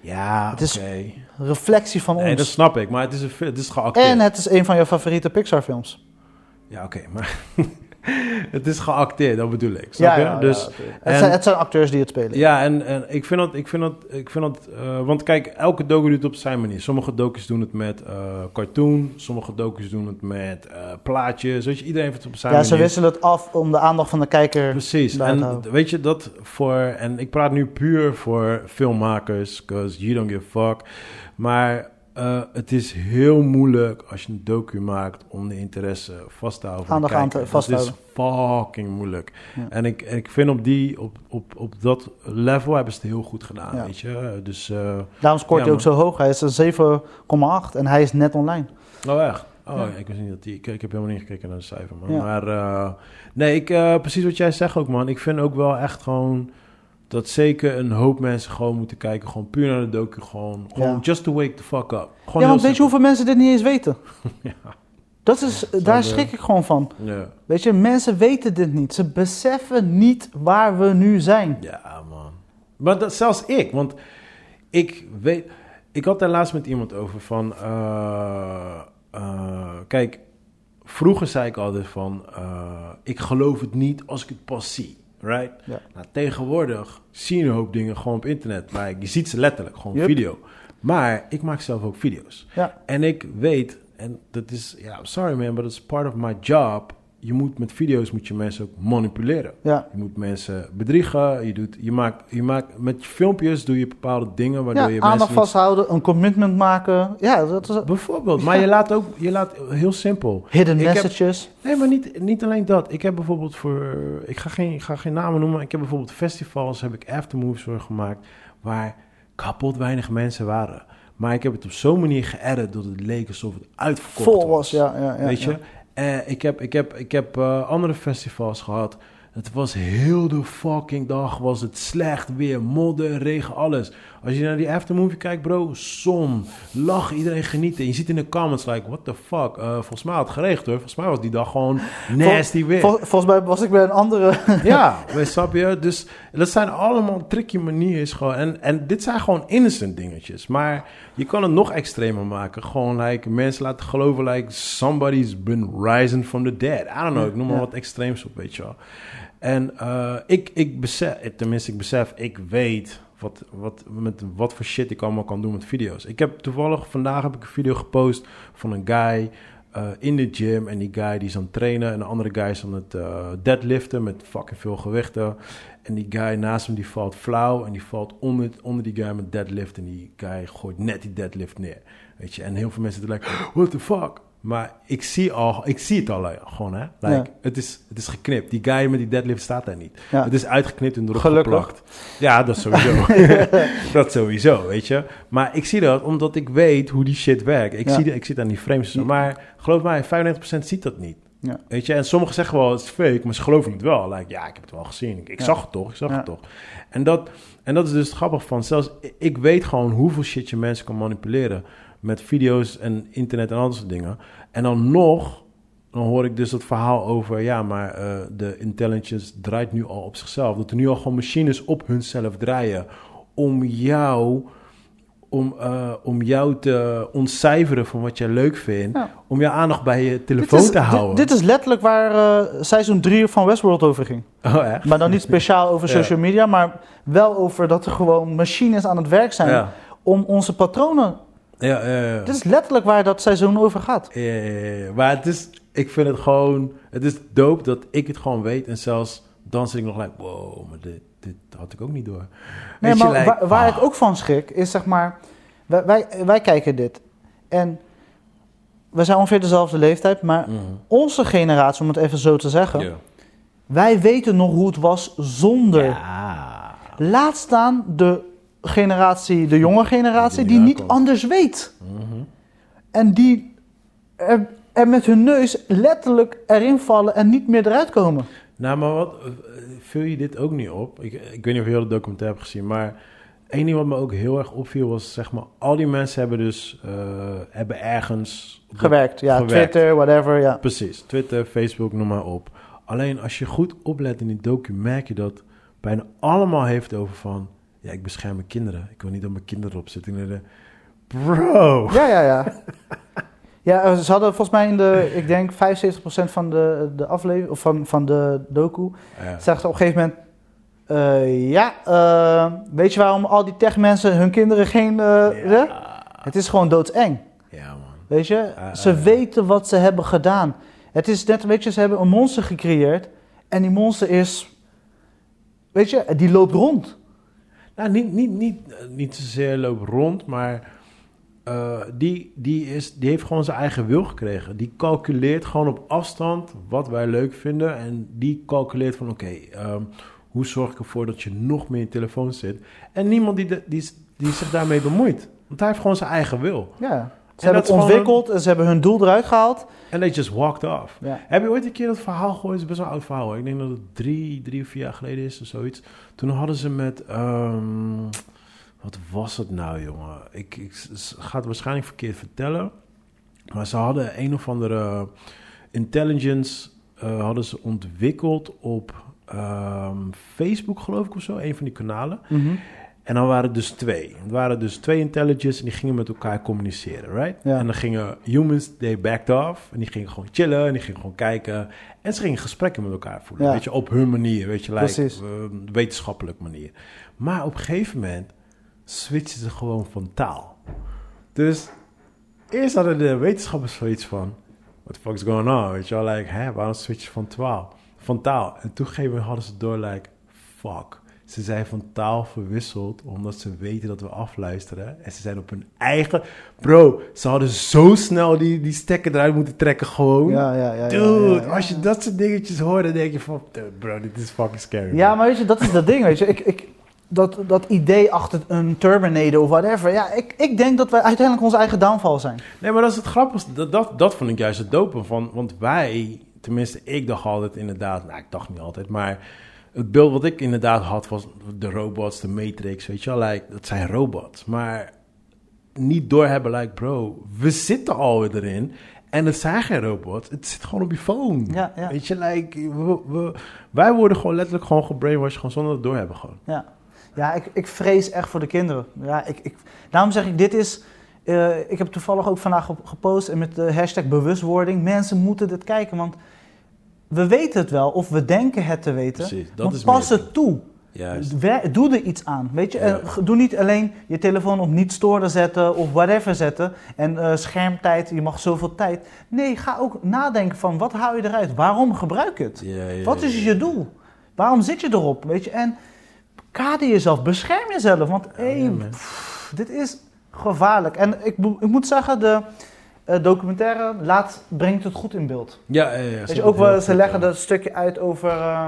Ja, Het is oké. Een reflectie van Nee, ons. dat snap ik. Maar het is, een, het is geacteerd. En het is een van jouw favoriete Pixar films. Ja, oké. maar het is geacteerd, dat bedoel ik. Snap Ja, je? ja, ja, dus, en- het, zijn, het zijn acteurs die het spelen. Ja, en, en ik vind dat, ik vind dat, ik vind dat, eh, want kijk, elke docu doet het op zijn manier. Sommige docus doen het met eh, cartoon, sommige docus doen het met eh, plaatjes. Weet je, iedereen heeft het op zijn Ja, manier. ze wisselen het af om de aandacht van de kijker. Precies. En weet je dat voor, en ik praat nu puur voor filmmakers, because you don't give a fuck. Maar eh, het is heel moeilijk als je een docu maakt om de interesse vast te houden. de aan te- vasthouden. Dat is fucking moeilijk. Ja. En ik, ik vind op, die, op, op, op dat level hebben ze het heel goed gedaan, Ja. weet je. Dus, eh, Daarom scoort Ja, hij ook zo hoog. Hij is een 7,8 en hij is net online. oh echt? Oh, Ja. ik wist niet dat die. Ik, ik heb helemaal niet gekeken naar de cijfer, man. Maar eh, nee, ik, precies wat jij zegt ook, man. Ik vind ook wel echt gewoon. Dat zeker een hoop mensen gewoon moeten kijken. Gewoon puur naar de docu. Gewoon, gewoon Ja. just to wake the fuck up. Gewoon ja, want weet je hoeveel mensen dit niet eens weten? Ja. Dat is, daar schrik ik gewoon van. Ja. Weet je, mensen weten dit niet. Ze beseffen niet waar we nu zijn. Ja, man. Maar dat, zelfs ik, want ik weet... Ik had daar laatst met iemand over van... eh, eh, kijk, vroeger zei ik altijd van... eh, ik geloof het niet als ik het pas zie, right? Ja. Nou, tegenwoordig zie je een hoop dingen gewoon op internet. Maar je ziet ze letterlijk, gewoon Yep. video. Maar ik maak zelf ook video's. Ja, En ik weet, en dat is... Ja, sorry man, but it's part of my job. Je moet met video's moet je mensen ook manipuleren. ja. Je moet mensen bedriegen. Je, doet, je, maakt, je maakt met je filmpjes doe je bepaalde dingen waardoor ja je aandacht mensen. vasthouden, een commitment maken. Ja, dat is Bijvoorbeeld, maar je laat ook, je laat heel simpel. hidden Ik heb- messages. Nee, maar niet, niet alleen dat. Ik heb bijvoorbeeld voor, ik ga geen, ik ga geen namen noemen. Ik heb bijvoorbeeld festivals, heb ik aftermoves voor gemaakt, waar kapot weinig mensen waren. Maar ik heb het op zo'n manier geëdit dat het leek alsof het uitverkocht Vol was, ja. ja, ja Weet je? Eh, ik heb, ik heb, ik heb eh, andere festivals gehad. Het was heel de fucking dag was het slecht weer, modder, regen, alles. Als je naar die aftermovie kijkt, bro, zon, lach, iedereen genieten. Je ziet in de comments like, what the fuck. Eh, volgens mij had het geregend hoor. Volgens mij was die dag gewoon nasty weer. Vol- volgens mij was ik bij een andere. Ja, weet snap je? Dus dat zijn allemaal tricky manieren. Gewoon. En, en dit zijn gewoon innocent dingetjes. Maar je kan het nog extremer maken. Gewoon like, mensen laten geloven like somebody's been rising from the dead. I don't know, ik noem maar Ja. wat extreems op, weet je wel. En eh, ik, ik besef, tenminste ik besef, ik weet wat, wat, met wat voor shit ik allemaal kan doen met video's. Ik heb toevallig, vandaag heb ik een video gepost van een guy eh, in de gym. En die guy die is aan het trainen. En de andere guy is aan het eh, deadliften met fucking veel gewichten. En die guy naast hem die valt flauw. En die valt onder, onder die guy met deadlift. En die guy gooit net die deadlift neer. Weet je, en heel veel mensen zijn like, what the fuck? Maar ik zie, al, ik zie het al eh, gewoon, hè. Like, Ja. het, is, het is geknipt. Die guy met die deadlift staat daar niet. Ja. Het is uitgeknipt en erop Gelukkig. geplakt. Ja, dat sowieso. dat sowieso, weet je. Maar ik zie dat omdat ik weet hoe die shit werkt. Ik, Ja. zie, ik zit aan die frames. Maar geloof mij, 95% ziet dat niet. Ja. Weet je, en sommigen zeggen wel, het is fake, maar ze geloven het wel. Like, ja, ik heb het wel gezien. Ik, zag het toch, ik zag het toch. En dat, en dat is dus het grappig van. Zelfs ik weet gewoon hoeveel shit je mensen kan manipuleren. Met video's en internet en al dat soort dingen. En dan nog, dan hoor ik dus het verhaal over... ja, maar eh, de intelligence draait nu al op zichzelf. Dat er nu al gewoon machines op hunzelf draaien... om jou... Om, eh, om jou te ontcijferen van wat jij leuk vindt. Ja. Om jouw aandacht bij je telefoon is, te houden. Dit, dit is letterlijk waar eh, seizoen 3 van Westworld over ging. oh, echt? Maar dan niet speciaal over Ja. social media, maar wel over dat er gewoon machines aan het werk zijn Ja. om onze patronen. Ja, ja, ja. Dit is letterlijk waar dat seizoen over gaat. Ja, ja. Maar het is, ik vind het gewoon, het is dope dat ik het gewoon weet. En zelfs dan zit ik nog like, wow, maar dit, dit had ik ook niet door. Nee, Weet je, maar like, waar, waar ah. ik ook van schrik, is zeg maar, wij, wij, wij kijken dit. En we zijn ongeveer dezelfde leeftijd, maar Mhm. onze generatie, om het even zo te zeggen, wij weten nog hoe het was zonder. Ja. Laat staan de generatie, de jonge generatie, Die niet anders weet. Mhm. En die er, er met hun neus letterlijk erin vallen en niet meer eruit komen. Nou, maar wat, vul je dit ook niet op? Ik, ik weet niet of je heel de documentaire hebt gezien, maar één ding wat me ook heel erg opviel was, zeg maar, al die mensen hebben dus, eh, hebben ergens... Gewerkt, ja. Gewerkt. Twitter, whatever, ja. Precies, Twitter, Facebook, noem maar op. Alleen als je goed oplet in die docu, merk je dat bijna allemaal heeft over van... Ja, ik bescherm mijn kinderen. Ik wil niet dat mijn kinderen erop zitten. Ik denk, Bro! Ja, ja, ja. Ja, eh, ze hadden volgens mij in de, ik denk 75% van de, de aflevering, of van, van de docu, Ja. zegt ze op een gegeven moment, eh, ja, eh, weet je waarom al die techmensen hun kinderen geen, ja. Het is gewoon doodseng, Ja, man. weet je. Ze weten wat ze hebben gedaan. Het is net, weet je, ze hebben een monster gecreëerd en die monster is, weet je, die loopt rond. Nou, niet, niet, niet, niet zozeer loopt rond, maar eh, die, die, is, die heeft gewoon zijn eigen wil gekregen. Die calculeert gewoon op afstand wat wij leuk vinden. En die calculeert van, oké, ehm, hoe zorg ik ervoor dat je nog meer in je telefoon zit? En niemand die, die, die zich daarmee bemoeit. Want hij heeft gewoon zijn eigen wil. Ja, Ze hebben het gewoon ontwikkeld en ze hebben hun doel eruit gehaald. En they just walked off. Heb je ooit een keer dat verhaal gehoord? Het is best wel een oud verhaal. hoor. Ik denk dat het drie, drie of vier jaar geleden is of zoiets. Toen hadden ze met... ehm, wat was het nou, jongen? Ik, ik ga het waarschijnlijk verkeerd vertellen. Maar ze hadden een of andere intelligence... eh, hadden ze ontwikkeld op ehm, Facebook, geloof ik, of zo. Een van die kanalen. Mhm. En dan waren het dus twee. Het waren dus twee intelligence en die gingen met elkaar communiceren, right? Ja. En dan gingen humans, they backed off. En die gingen gewoon chillen en die gingen gewoon kijken. En ze gingen gesprekken met elkaar voeren. Ja. Weet je, op hun manier, weet je, like, eh, wetenschappelijk manier. Maar op een gegeven moment switchten ze gewoon van taal. Dus eerst hadden de wetenschappers zoiets van... What the fuck is going on? Weet je wel, like, hè, waarom switch je van, taal? van taal? En toen hadden ze door, like, fuck. Ze zijn van taal verwisseld omdat ze weten dat we afluisteren. En ze zijn op hun eigen... Bro, ze hadden zo snel die, die stekker eruit moeten trekken gewoon. Ja, ja, ja. ja, Dude, ja, ja. als je dat soort dingetjes hoort, dan denk je van... bro, dit is fucking scary. Ja, man. maar weet je, dat is dat ding, weet je. Ik, ik, dat, dat idee achter een Terminator of whatever. Ja, ik, ik denk dat wij uiteindelijk onze eigen downfall zijn. Nee, maar dat is het grappigste. Dat, dat, dat vond ik juist het dope van. Want wij, tenminste, ik dacht altijd inderdaad... Nou, ik dacht niet altijd, maar... Het beeld wat ik inderdaad had was de robots, de Matrix, weet je wel. Like, dat zijn robots. Maar niet doorhebben, like, bro, we zitten alweer erin. En het zijn geen robots. Het zit gewoon op je phone. Ja, ja. Weet je, like, we, we- wij worden gewoon letterlijk gewoon gebrainwashed, gewoon zonder het doorhebben gewoon. Ja, ja ik, ik vrees echt voor de kinderen. Ja, ik, ik, daarom zeg ik, dit is... eh, ik heb toevallig ook vandaag gepost en met de hashtag bewustwording. Mensen moeten dit kijken, want we weten het wel of we denken het te weten. Precies, dat maar is pas het toe. Juist. Doe er iets aan. Weet je, Ja. G- doe niet alleen je telefoon op niet storen zetten of whatever zetten. En eh, schermtijd, je mag zoveel tijd. Nee, ga ook nadenken van wat haal je eruit? Waarom gebruik je het? Ja, ja, Wat is je doel? Waarom zit je erop? Weet je, en kader jezelf, bescherm jezelf. Want hey, pff, dit is gevaarlijk. En ik, ik moet zeggen, de eh, documentaire laat, brengt het goed in beeld. Ja, ja, ja, Weet je, ook wel, ze leggen dat stukje uit over eh,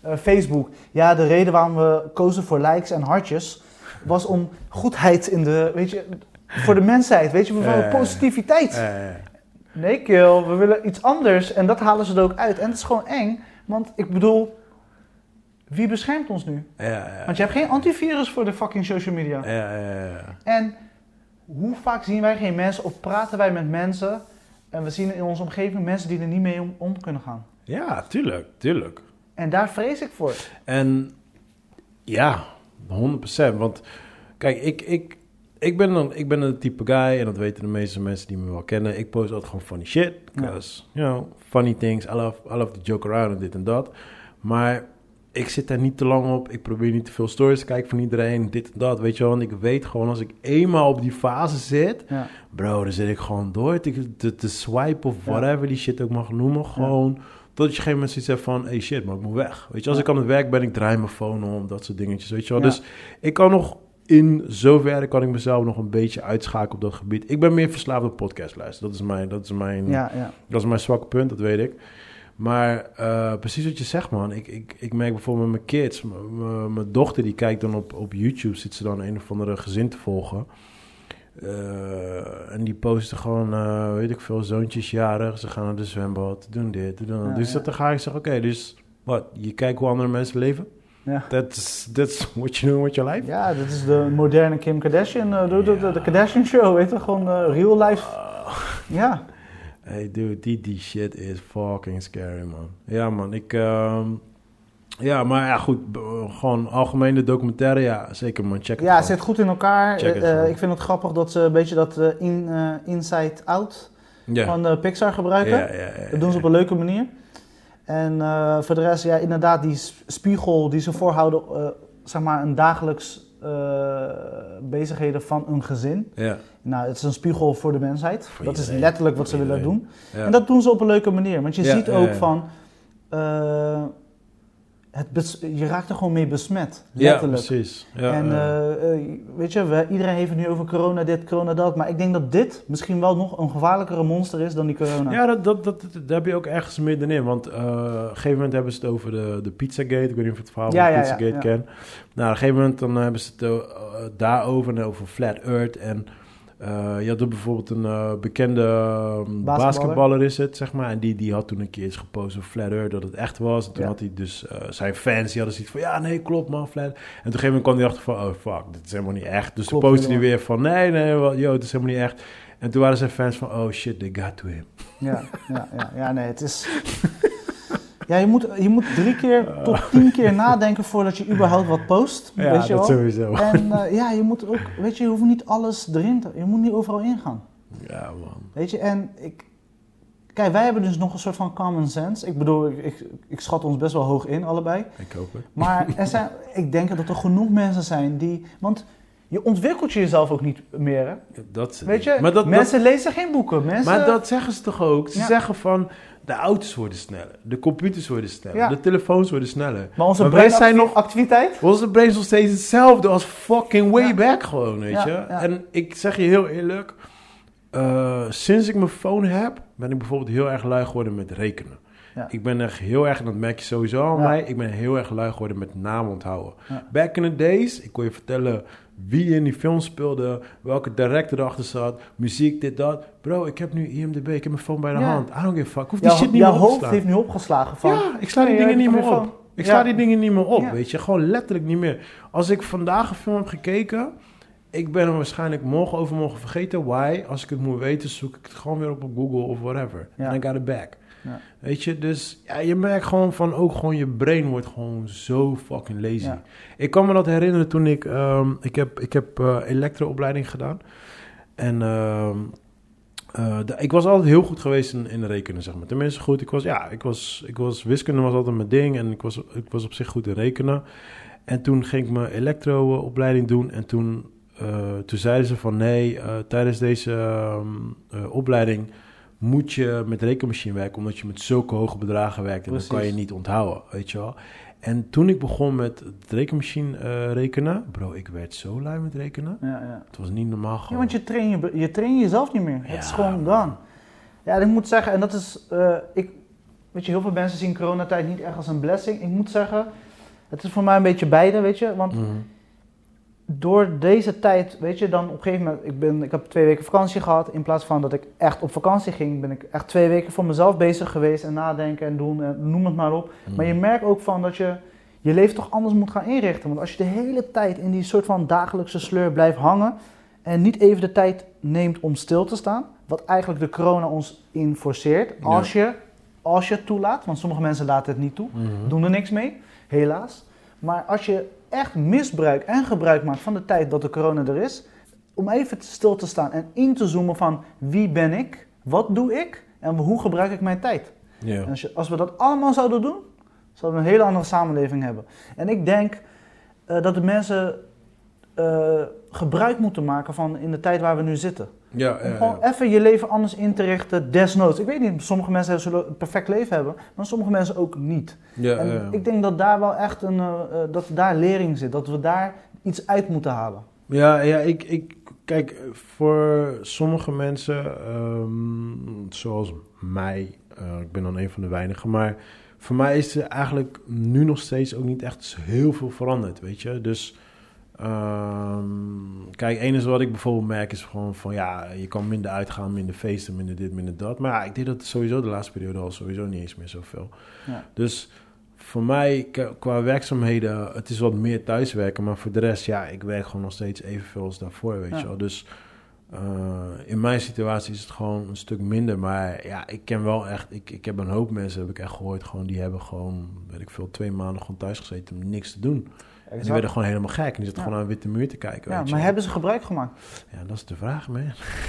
eh, Facebook. Ja, de reden waarom we kozen voor likes en hartjes was om goedheid in de, weet je, voor de mensheid. Weet je, positiviteit. Nee, kill, we willen iets anders en dat halen ze er ook uit. En het is gewoon eng, want ik bedoel, wie beschermt ons nu? Ja, ja, Want je hebt geen antivirus voor de fucking social media. ja, ja. En hoe vaak zien wij geen mensen of praten wij met mensen en we zien in onze omgeving mensen die er niet mee om, om kunnen gaan. Ja, tuurlijk, tuurlijk. En daar vrees ik voor. En ja, 100%. Want kijk, ik, ik, ik, ben dan, ik ben een type guy, en dat weten de meeste mensen die me wel kennen. Ik post altijd gewoon funny shit. Because, you know, funny things. I love, I love to joke around en dit en dat. Maar ik zit daar niet te lang op. Ik probeer niet te veel stories te kijken van iedereen. Dit en dat, weet je wel. Want ik weet gewoon, als ik eenmaal op die fase zit... Ja. Bro, dan zit ik gewoon door te, te, te swipe of Ja. whatever die shit ook mag noemen. Gewoon tot je op een gegeven moment zoiets hebt van... Hey shit, maar ik moet weg. Weet je, als Ja. ik aan het werk ben, ik draai mijn phone om. Dat soort dingetjes, weet je wel. Ja. Dus ik kan nog... In zoverre kan ik mezelf nog een beetje uitschakelen op dat gebied. Ik ben meer verslaafd op podcast luisteren. Dat is mijn, dat is mijn, Ja, ja. dat is mijn zwakke punt, dat weet ik. Maar eh, precies wat je zegt, man. Ik, ik, ik merk bijvoorbeeld met mijn kids. Mijn dochter die kijkt dan op, op YouTube, zit ze dan een of andere gezin te volgen. Eh, en die posten gewoon, eh, weet ik veel, zoontjes jarig. Ze gaan naar de zwembad, doen dit, doen dat. Ja, dus dat, dan ga ik zeggen, oké, dus wat? Je kijkt hoe andere mensen leven? Ja. That's, that's what you do with your life? ja, dit is de moderne Kim Kardashian. de, de, de, de Kardashian show, weet je, gewoon real life. Ah. Ja, Hey dude, die, die shit is fucking scary, man. Ja, man, ik... ehm, ja, maar ja, goed. gewoon algemene documentaire, ja, zeker, man. Check het ja het zit goed in elkaar. Het Eh, eh, ik vind het grappig dat ze een beetje dat eh, in, Inside Out van eh, Pixar gebruiken. Dat doen ze op een leuke manier. En voor de rest, ja, inderdaad, die spiegel die ze voorhouden, zeg maar, een dagelijks bezigheden van een gezin. Ja, Nou, het is een spiegel voor de mensheid. Voor dat is letterlijk wat Voor ze willen doen. ja. En dat doen ze op een leuke manier. Want je Ja, ziet ook ja. van, eh, het je raakt er gewoon mee besmet. ja, Letterlijk. precies. Ja, en ja. eh, eh, weet je, we, iedereen heeft het nu over corona dit, corona dat. Maar ik denk dat dit misschien wel nog een gevaarlijkere monster is dan die corona. ja, dat, dat, dat, heb je ook ergens middenin. Want op een gegeven moment hebben ze het over de, de Pizzagate. Ik weet niet of je het verhaal van Pizzagate kent. Nou, op een gegeven moment dan hebben ze het daarover en over Flat Earth. En je had er bijvoorbeeld een eh, bekende um, Basketballer. basketballer is het, zeg maar. En die, die had toen een keer eens gepost op Flat Earth dat het echt was. En toen Ja. had hij dus eh, zijn fans, die hadden zoiets van... Ja, nee, klopt man, Flat. En op een gegeven moment kwam hij achter van... Oh, fuck, dit is helemaal niet echt. Dus toen postte hij weer van... Nee, nee, wel, yo, het is helemaal niet echt. En toen waren zijn fans van... Oh shit, they got to him. Ja, ja, ja, ja, nee, het is... Ja, je moet, je moet drie keer tot tien keer nadenken voordat je überhaupt wat post, Ja, weet je dat wel. sowieso. En eh, ja, je moet ook, weet je, je hoeft niet alles erin te, je moet niet overal ingaan. Ja, man. Weet je, en ik, kijk, wij hebben dus nog een soort van common sense. Ik bedoel, ik, ik, ik schat ons best wel hoog in, allebei. Ik hoop het. Maar er zijn, ik denk dat er genoeg mensen zijn die, want je ontwikkelt jezelf ook niet meer, hè? Dat, Weet je, maar dat, mensen lezen geen boeken, mensen... Maar dat zeggen ze toch ook? Ze Ja. zeggen van de auto's worden sneller, de computers worden sneller, Ja. de telefoons worden sneller. maar onze maar wij zijn nog- activiteit Onze brain is nog steeds hetzelfde als fucking way Ja. back gewoon, weet je. En ik zeg je heel eerlijk, eh, sinds ik mijn phone heb, ben ik bijvoorbeeld heel erg lui geworden met rekenen. Ja. Ik ben echt heel erg, en dat merk je sowieso aan Ja. mij, ik ben heel erg lui geworden met naam onthouden. Ja. Back in the days, ik kon je vertellen wie in die film speelde, welke director erachter zat, muziek, dit, dat. Bro, ik heb nu IMDb, ik heb mijn phone bij de Ja. hand. I don't give a fuck. Hoef die shit niet meer op te hoofd heeft nu opgeslagen van... Ja, ik sla die dingen niet meer op. Ik sla die dingen niet meer op, weet je. Gewoon letterlijk niet meer. Als ik vandaag een film heb gekeken, ik ben hem waarschijnlijk morgen overmorgen vergeten. Why? Als ik het moet weten, zoek ik het gewoon weer op op Google of whatever. En I got it back. Ja. Weet je, dus ja, je merkt gewoon van ook gewoon je brain wordt gewoon zo fucking lazy. Ja. Ik kan me dat herinneren toen ik, ehm, ik heb, ik heb eh, elektroopleiding gedaan. En ehm, eh, de- ik was altijd heel goed geweest in, in rekenen, zeg maar. Tenminste goed, ik was, ja, ik was, ik was, wiskunde was altijd mijn ding en ik was, ik was op zich goed in rekenen. En toen ging ik mijn elektroopleiding doen en toen, eh, toen zeiden ze van nee, tijdens deze ehm, eh, opleiding moet je met rekenmachine werken, omdat je met zulke hoge bedragen werkt en Precies. dat kan je niet onthouden, weet je wel. En toen ik begon met het rekenmachine eh, rekenen, bro, ik werd zo lui met rekenen. Ja, ja. Het was niet normaal Ja, gewoon. want je train, je, je train jezelf niet meer. Ja, het is gewoon gone. Ja, en ik moet zeggen, en dat is, eh, ik, weet je, heel veel mensen zien coronatijd niet echt als een blessing. Ik moet zeggen, het is voor mij een beetje beide, weet je. Want Mhm. Door deze tijd, weet je, dan op een gegeven moment, ik, ben, ik heb twee weken vakantie gehad. In plaats van dat ik echt op vakantie ging, ben ik echt twee weken voor mezelf bezig geweest. En nadenken en doen, en noem het maar op. Maar je merkt ook van dat je je leven toch anders moet gaan inrichten. Want als je de hele tijd in die soort van dagelijkse sleur blijft hangen en niet even de tijd neemt om stil te staan, wat eigenlijk de corona ons in forceert, Ja. als, je, als je het toelaat, want sommige mensen laten het niet toe, Mhm. doen er niks mee, helaas. Maar als je echt misbruik en gebruik maakt van de tijd dat de corona er is, om even stil te staan en in te zoomen van wie ben ik, wat doe ik en hoe gebruik ik mijn tijd. Ja. En als, je, als we dat allemaal zouden doen, zouden we een hele andere samenleving hebben. En ik denk eh, dat de mensen eh, gebruik moeten maken van in de tijd waar we nu zitten. Ja, Om ja, gewoon even je leven anders in te richten, desnoods. Ik weet niet, sommige mensen zullen een perfect leven hebben, maar sommige mensen ook niet. Ja, en ik denk dat daar wel echt een, eh, dat daar lering zit, dat we daar iets uit moeten halen. Ja, ja ik, ik, kijk, voor sommige mensen, ehm, zoals mij, eh, ik ben dan een van de weinigen, maar voor mij is er eigenlijk nu nog steeds ook niet echt heel veel veranderd, weet je. Dus, ehm, kijk, het enige wat ik bijvoorbeeld merk is gewoon van, ja, je kan minder uitgaan, minder feesten, minder dit, minder dat. Maar ja, ik denk dat sowieso de laatste periode al sowieso niet eens meer zoveel. Ja. Dus voor mij, qua werkzaamheden, het is wat meer thuiswerken. Maar voor de rest, ja, ik werk gewoon nog steeds evenveel als daarvoor, weet Ja. je wel. Dus eh, in mijn situatie is het gewoon een stuk minder. Maar ja, ik ken wel echt, ik, ik heb een hoop mensen, heb ik echt gehoord, gewoon, die hebben gewoon, weet ik veel, twee maanden gewoon thuis gezeten om niks te doen. En die werden gewoon helemaal gek. En die zitten Ja. gewoon aan een witte muur te kijken, Ja, weet maar hebben ze gebruik gemaakt? Ja, dat is de vraag, man.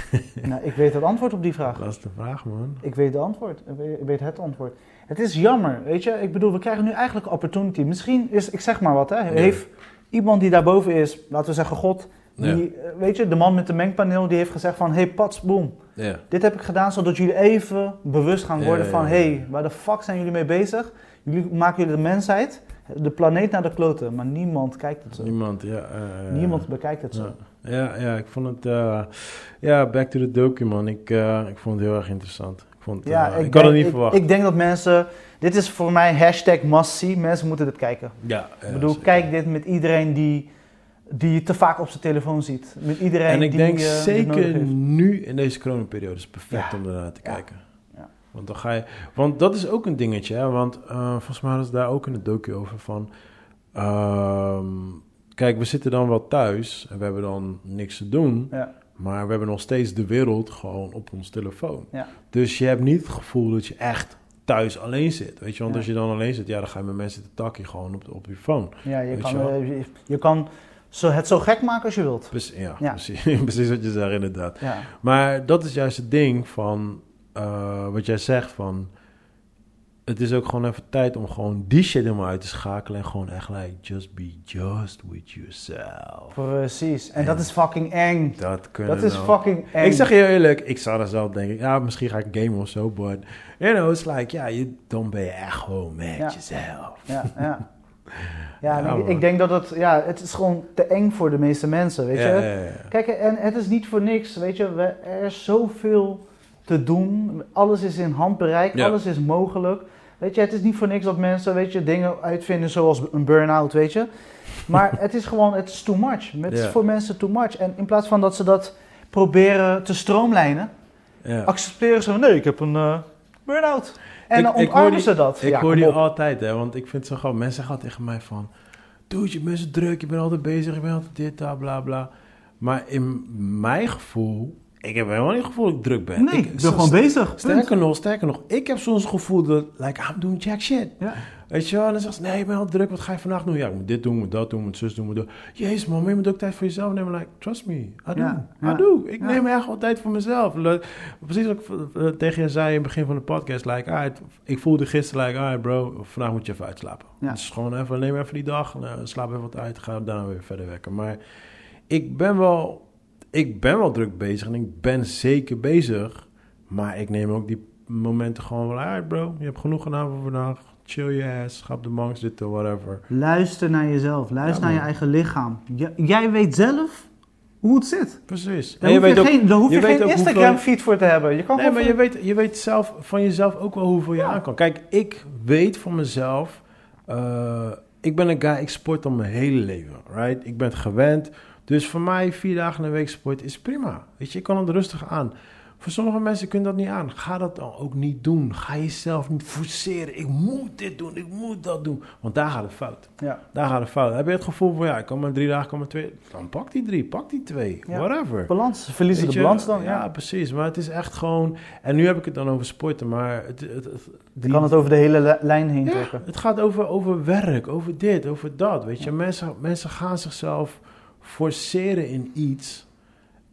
nou, ik weet het antwoord op die vraag. Dat is de vraag, man. Ik weet, de antwoord. Ik weet- het antwoord. Het is jammer, weet je. Ik bedoel, we krijgen nu eigenlijk opportunity. Misschien is, ik zeg maar wat, hè. Heeft iemand die daarboven is, laten we zeggen God, die, eh, weet je, de man met de mengpaneel, die heeft gezegd van, hey, pats, boom. Ja. Dit heb ik gedaan zodat jullie even bewust gaan worden ja, van, ja. hey, waar de fuck zijn jullie mee bezig? Jullie maken jullie de mensheid, de planeet naar de kloten, maar niemand kijkt het zo. Niemand, ja. eh, Niemand bekijkt het zo. Ja, ja, ja, ik vond het... eh, ja, back to the docu, man. Ik, eh, ik vond het heel erg interessant. Ik, vond, Ja, ik, denk- had het niet ik, verwacht. Ik denk dat mensen, dit is voor mij hashtag must see, mensen moeten dit kijken. ja, Ik bedoel, kijk dit met iedereen die die je te vaak op zijn telefoon ziet. Met iedereen En ik die denk zeker nu in deze coronaperiode is het perfect Ja. om ernaar te Ja. kijken. Want dan ga je. Want dat is ook een dingetje, hè? Want eh, volgens mij ze daar ook in het docu over van. ehm, kijk, we zitten dan wel thuis en we hebben dan niks te doen. Ja. Maar we hebben nog steeds de wereld gewoon op ons telefoon. Ja. Dus je hebt niet het gevoel dat je echt thuis alleen zit. Weet je, want Ja. als je dan alleen zit, ja, dan ga je met mensen te takken gewoon op, op je phone. Ja, je kan, je eh, je, je kan zo, het zo gek maken als je wilt. Precies, ja, Ja. Precies, precies wat je zegt, inderdaad. Ja, Maar dat is juist het ding van eh, wat jij zegt van. Het is ook gewoon even tijd om gewoon die shit helemaal uit te schakelen. En gewoon echt like, just be just with yourself. precies. En En- dat is fucking eng. Dat kunnen Dat is fucking eng. Ik zeg je eerlijk, ik zou er zelf denken, ja, misschien ga ik gamen of zo, but you know, it's like, ja, je, dan ben je echt gewoon met Ja. jezelf. Ja, ja. Ja, ik, denk dat het, ja, het is gewoon te eng voor de meeste mensen, weet je. Ja, ja, ja. Kijk, en het is niet voor niks, weet je. We, er is zoveel te doen. Alles is in handbereik, Ja. alles is mogelijk. Weet je, het is niet voor niks dat mensen, weet je, dingen uitvinden zoals een burn-out, weet je. Maar het is gewoon, het is too much. Het is Ja. voor mensen too much. En in plaats van dat ze dat proberen te stroomlijnen, Ja. accepteren ze, nee, ik heb een eh, burn-out. En Ik- dan ze dat. Ik Ja, hoor die altijd, hè, want ik vind het zo grappig. Mensen zeggen altijd tegen mij van... Dude, je bent zo druk, je bent altijd bezig, je bent altijd dit, dat, bla, bla. Maar in mijn gevoel... Ik heb helemaal niet het gevoel dat ik druk ben. Nee, ik ben gewoon bezig. punt. Sterker nog, sterker nog. Ik heb soms het gevoel dat... Like, I'm doing jack shit. Ja. Weet je wel? En dan zegt ze... Nee, ik ben al druk. Wat ga je vandaag doen? Ja, ik moet dit doen, moet dat doen, moet zus doen, moet dat. Jezus man, je moet ook tijd voor jezelf nemen. Like, trust me. I do. Ja, ja. I do. Ik neem echt wel tijd voor mezelf. Precies wat ik eh, tegen je zei in het begin van de podcast. Like, alright, ik voelde gisteren, like, alright bro, vandaag moet je even uitslapen. Ja. Dus gewoon even, neem even die dag, eh, slaap even wat uit, ga daarna weer verder werken. Maar ik ben wel, ik ben wel druk bezig en ik ben zeker bezig. Maar ik neem ook die momenten gewoon wel uit, bro. Je hebt genoeg gedaan voor vandaag. Chill je ass, ga op de bank zitten, whatever. Luister naar jezelf. Luister Ja, naar je eigen lichaam. J- jij weet zelf hoe het zit. Precies. Daar En hoef je, weet ook- geen, daar hoef je geen ook hoeveel- Instagram-feed voor te hebben. Je kan Nee, maar je weet, je weet zelf van jezelf ook wel hoeveel je Ja. aan kan. Kijk, ik weet van mezelf. eh, ik ben een guy, ik sport al mijn hele leven. Right? Ik ben het gewend. Dus voor mij vier dagen de week sport is prima. Weet je, ik kan het rustig aan. Voor sommige mensen kunnen dat niet aan. Ga dat dan ook niet doen. Ga jezelf niet forceren. Ik moet dit doen, ik moet dat doen. Want daar gaat het fout. Ja. Daar gaat het fout. Heb je het gevoel van, ja, ik kan maar drie dagen, kan maar twee. Dan pak die drie, pak die twee. Ja. Whatever. Balans. Ze verliezen Weet de je? balans dan. Ja, Ja. precies. Maar het is echt gewoon... En nu heb ik het dan over sporten, maar... Het, het, het, Je die- kan het over de hele li- lijn heen ja, trekken. het gaat over, over werk, over dit, over dat. Weet je, mensen, mensen gaan zichzelf forceren in iets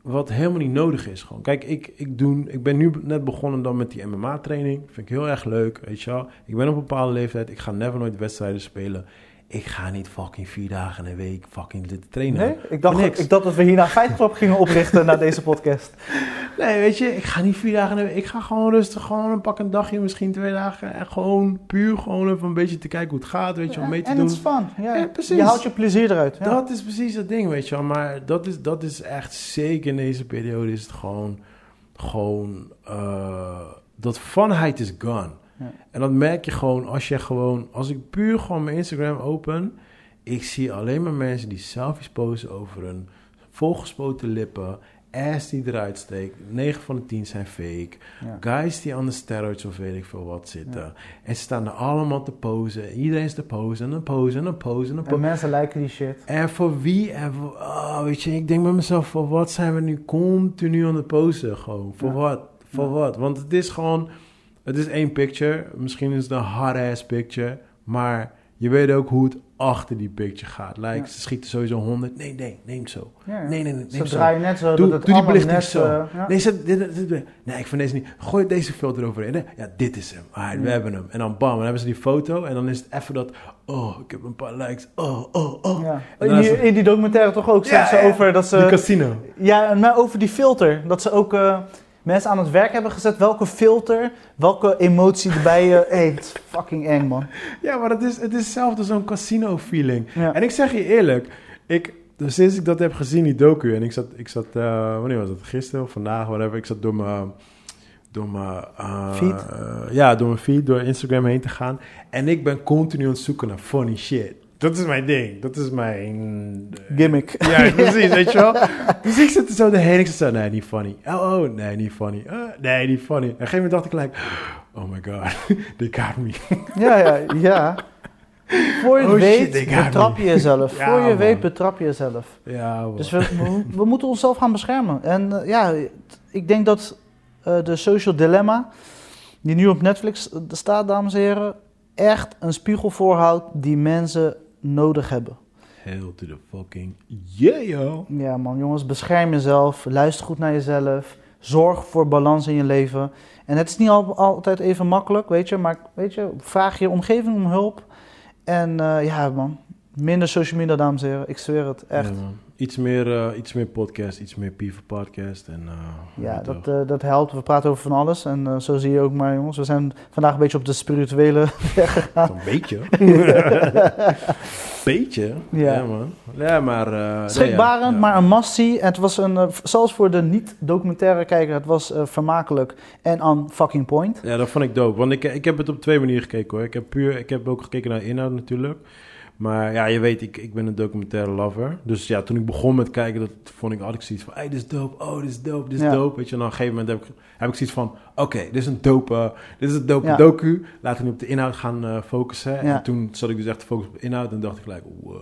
wat helemaal niet nodig is. Gewoon. Kijk, ik, ik, doe, ik ben nu net begonnen dan met die MMA-training. Vind ik heel erg leuk, weet je wel. Ik ben op een bepaalde leeftijd. Ik ga never nooit wedstrijden spelen. Ik ga niet fucking vier dagen in de week fucking zitten trainen. Nee? Ik dacht, niks. ik dacht dat we hierna Club gingen oprichten na deze podcast. Nee, weet je, ik ga niet vier dagen in de week. Ik ga gewoon rustig, gewoon een pak een dagje, misschien twee dagen. En gewoon puur gewoon even een beetje te kijken hoe het gaat, weet je, om mee te en doen. het is fun. Ja, Ja, precies. Je haalt je plezier eruit. Ja. Dat is precies het ding, weet je wel. Maar dat is, dat is echt zeker in deze periode is het gewoon, gewoon, eh, dat funheid is gone. Ja. En dat merk je gewoon als je gewoon, als ik puur gewoon mijn Instagram open, ik zie alleen maar mensen die selfies posten over hun volgespoten lippen, ass die eruit steekt. 9 van de 10 zijn fake. Ja. Guys die aan de steroids of weet ik veel wat zitten. Ja. En ze staan er allemaal te posen. Iedereen is te posen en een posen en een posen en een En posen. mensen liken die shit. En voor wie? En voor, ah, weet je, ik denk bij mezelf, voor wat zijn we nu continu aan het posten? Gewoon, voor wat? Voor wat? Want het is gewoon, het is één picture. Misschien is het een hard-ass picture. Maar je weet ook hoe het achter die picture gaat. Like, Ja. ze schieten sowieso 100. Nee, nee, neem zo. Ja. Nee, nee, nee, Ze neem zo. draaien net zo Doe- dat doe die belichting net zo. eh, ja. Nee, zet, dit, dit, dit- nee, ik vind deze niet. Gooi deze filter eroverheen. Nee, ja, dit is hem. We hebben hem. En dan bam, dan hebben ze die foto. En dan is het even dat, oh, ik heb een paar likes. Oh, oh, oh. In, die, het- in die documentaire toch ook ze over dat Die ze... casino. Ja, maar over die filter. Dat ze ook eh, mensen aan het werk hebben gezet. Welke filter, welke emotie erbij... eh hey, het is fucking eng, man. Ja, maar het is, het is hetzelfde zo'n casino-feeling. Ja. En ik zeg je eerlijk, ik, dus sinds ik dat heb gezien, die docu, en ik zat, ik zat eh, wanneer was dat? Gisteren of vandaag, whatever. Ik zat door mijn, door mijn eh, Feed? eh, ja, door mijn feed, door Instagram heen te gaan. En ik ben continu aan het zoeken naar funny shit. Dat is mijn ding. Dat is mijn... eh, Gimmick. Ja, precies, weet je wel. Dus ik zit er zo de hele tijd zo, nee, niet funny. Oh, oh, nee, niet funny. Uh, nee, niet funny. En op een gegeven moment dacht ik gelijk, oh my god, they got me. Ja, ja, ja. Voor je Oh shit, weet, got betrap je jezelf. Ja, Voor je man. weet, betrap je jezelf. Ja, man. Dus we, we, we moeten onszelf gaan beschermen. En eh, ja, ik denk dat eh, de Social Dilemma, die nu op Netflix eh, staat, dames en heren, echt een spiegel voorhoudt die mensen nodig hebben. Hail to the fucking yeah, yo. Ja man, jongens, bescherm jezelf, luister goed naar jezelf, zorg voor balans in je leven. En het is niet al- altijd even makkelijk, weet je, maar weet je, vraag je omgeving om hulp. En eh, ja man, minder social media, dames en heren, ik zweer het, echt. Ja. Iets meer, eh, iets meer podcast, iets meer Piever podcast. En, eh, Ja, dat, eh, dat helpt. We praten over van alles. En eh, zo zie je ook maar, jongens. We zijn vandaag een beetje op de spirituele weg gegaan. Een beetje. beetje? Ja. Ja, man. Ja, maar... eh, nee, Schrikbarend, ja, maar een must-see. En Het was een, zelfs voor de niet-documentaire kijker, het was eh, vermakelijk en on fucking point. Ja, dat vond ik dope. Want ik, ik heb het op twee manieren gekeken hoor. Ik heb, puur, ik heb ook gekeken naar de inhoud natuurlijk. Maar ja, je weet, ik, ik ben een documentaire lover. Dus ja, toen ik begon met kijken, dat vond ik altijd zoiets van... Hey, dit is dope. Oh, dit is dope. Dit is Ja. dope. Weet je, en dan op een gegeven moment heb ik, heb ik zoiets van... Oké, dit is een dope, eh, dit is een dope Ja. docu. Laten we nu op de inhoud gaan eh, focussen. Ja. En toen zat ik dus echt te focussen op de inhoud. En dacht ik gelijk, wow.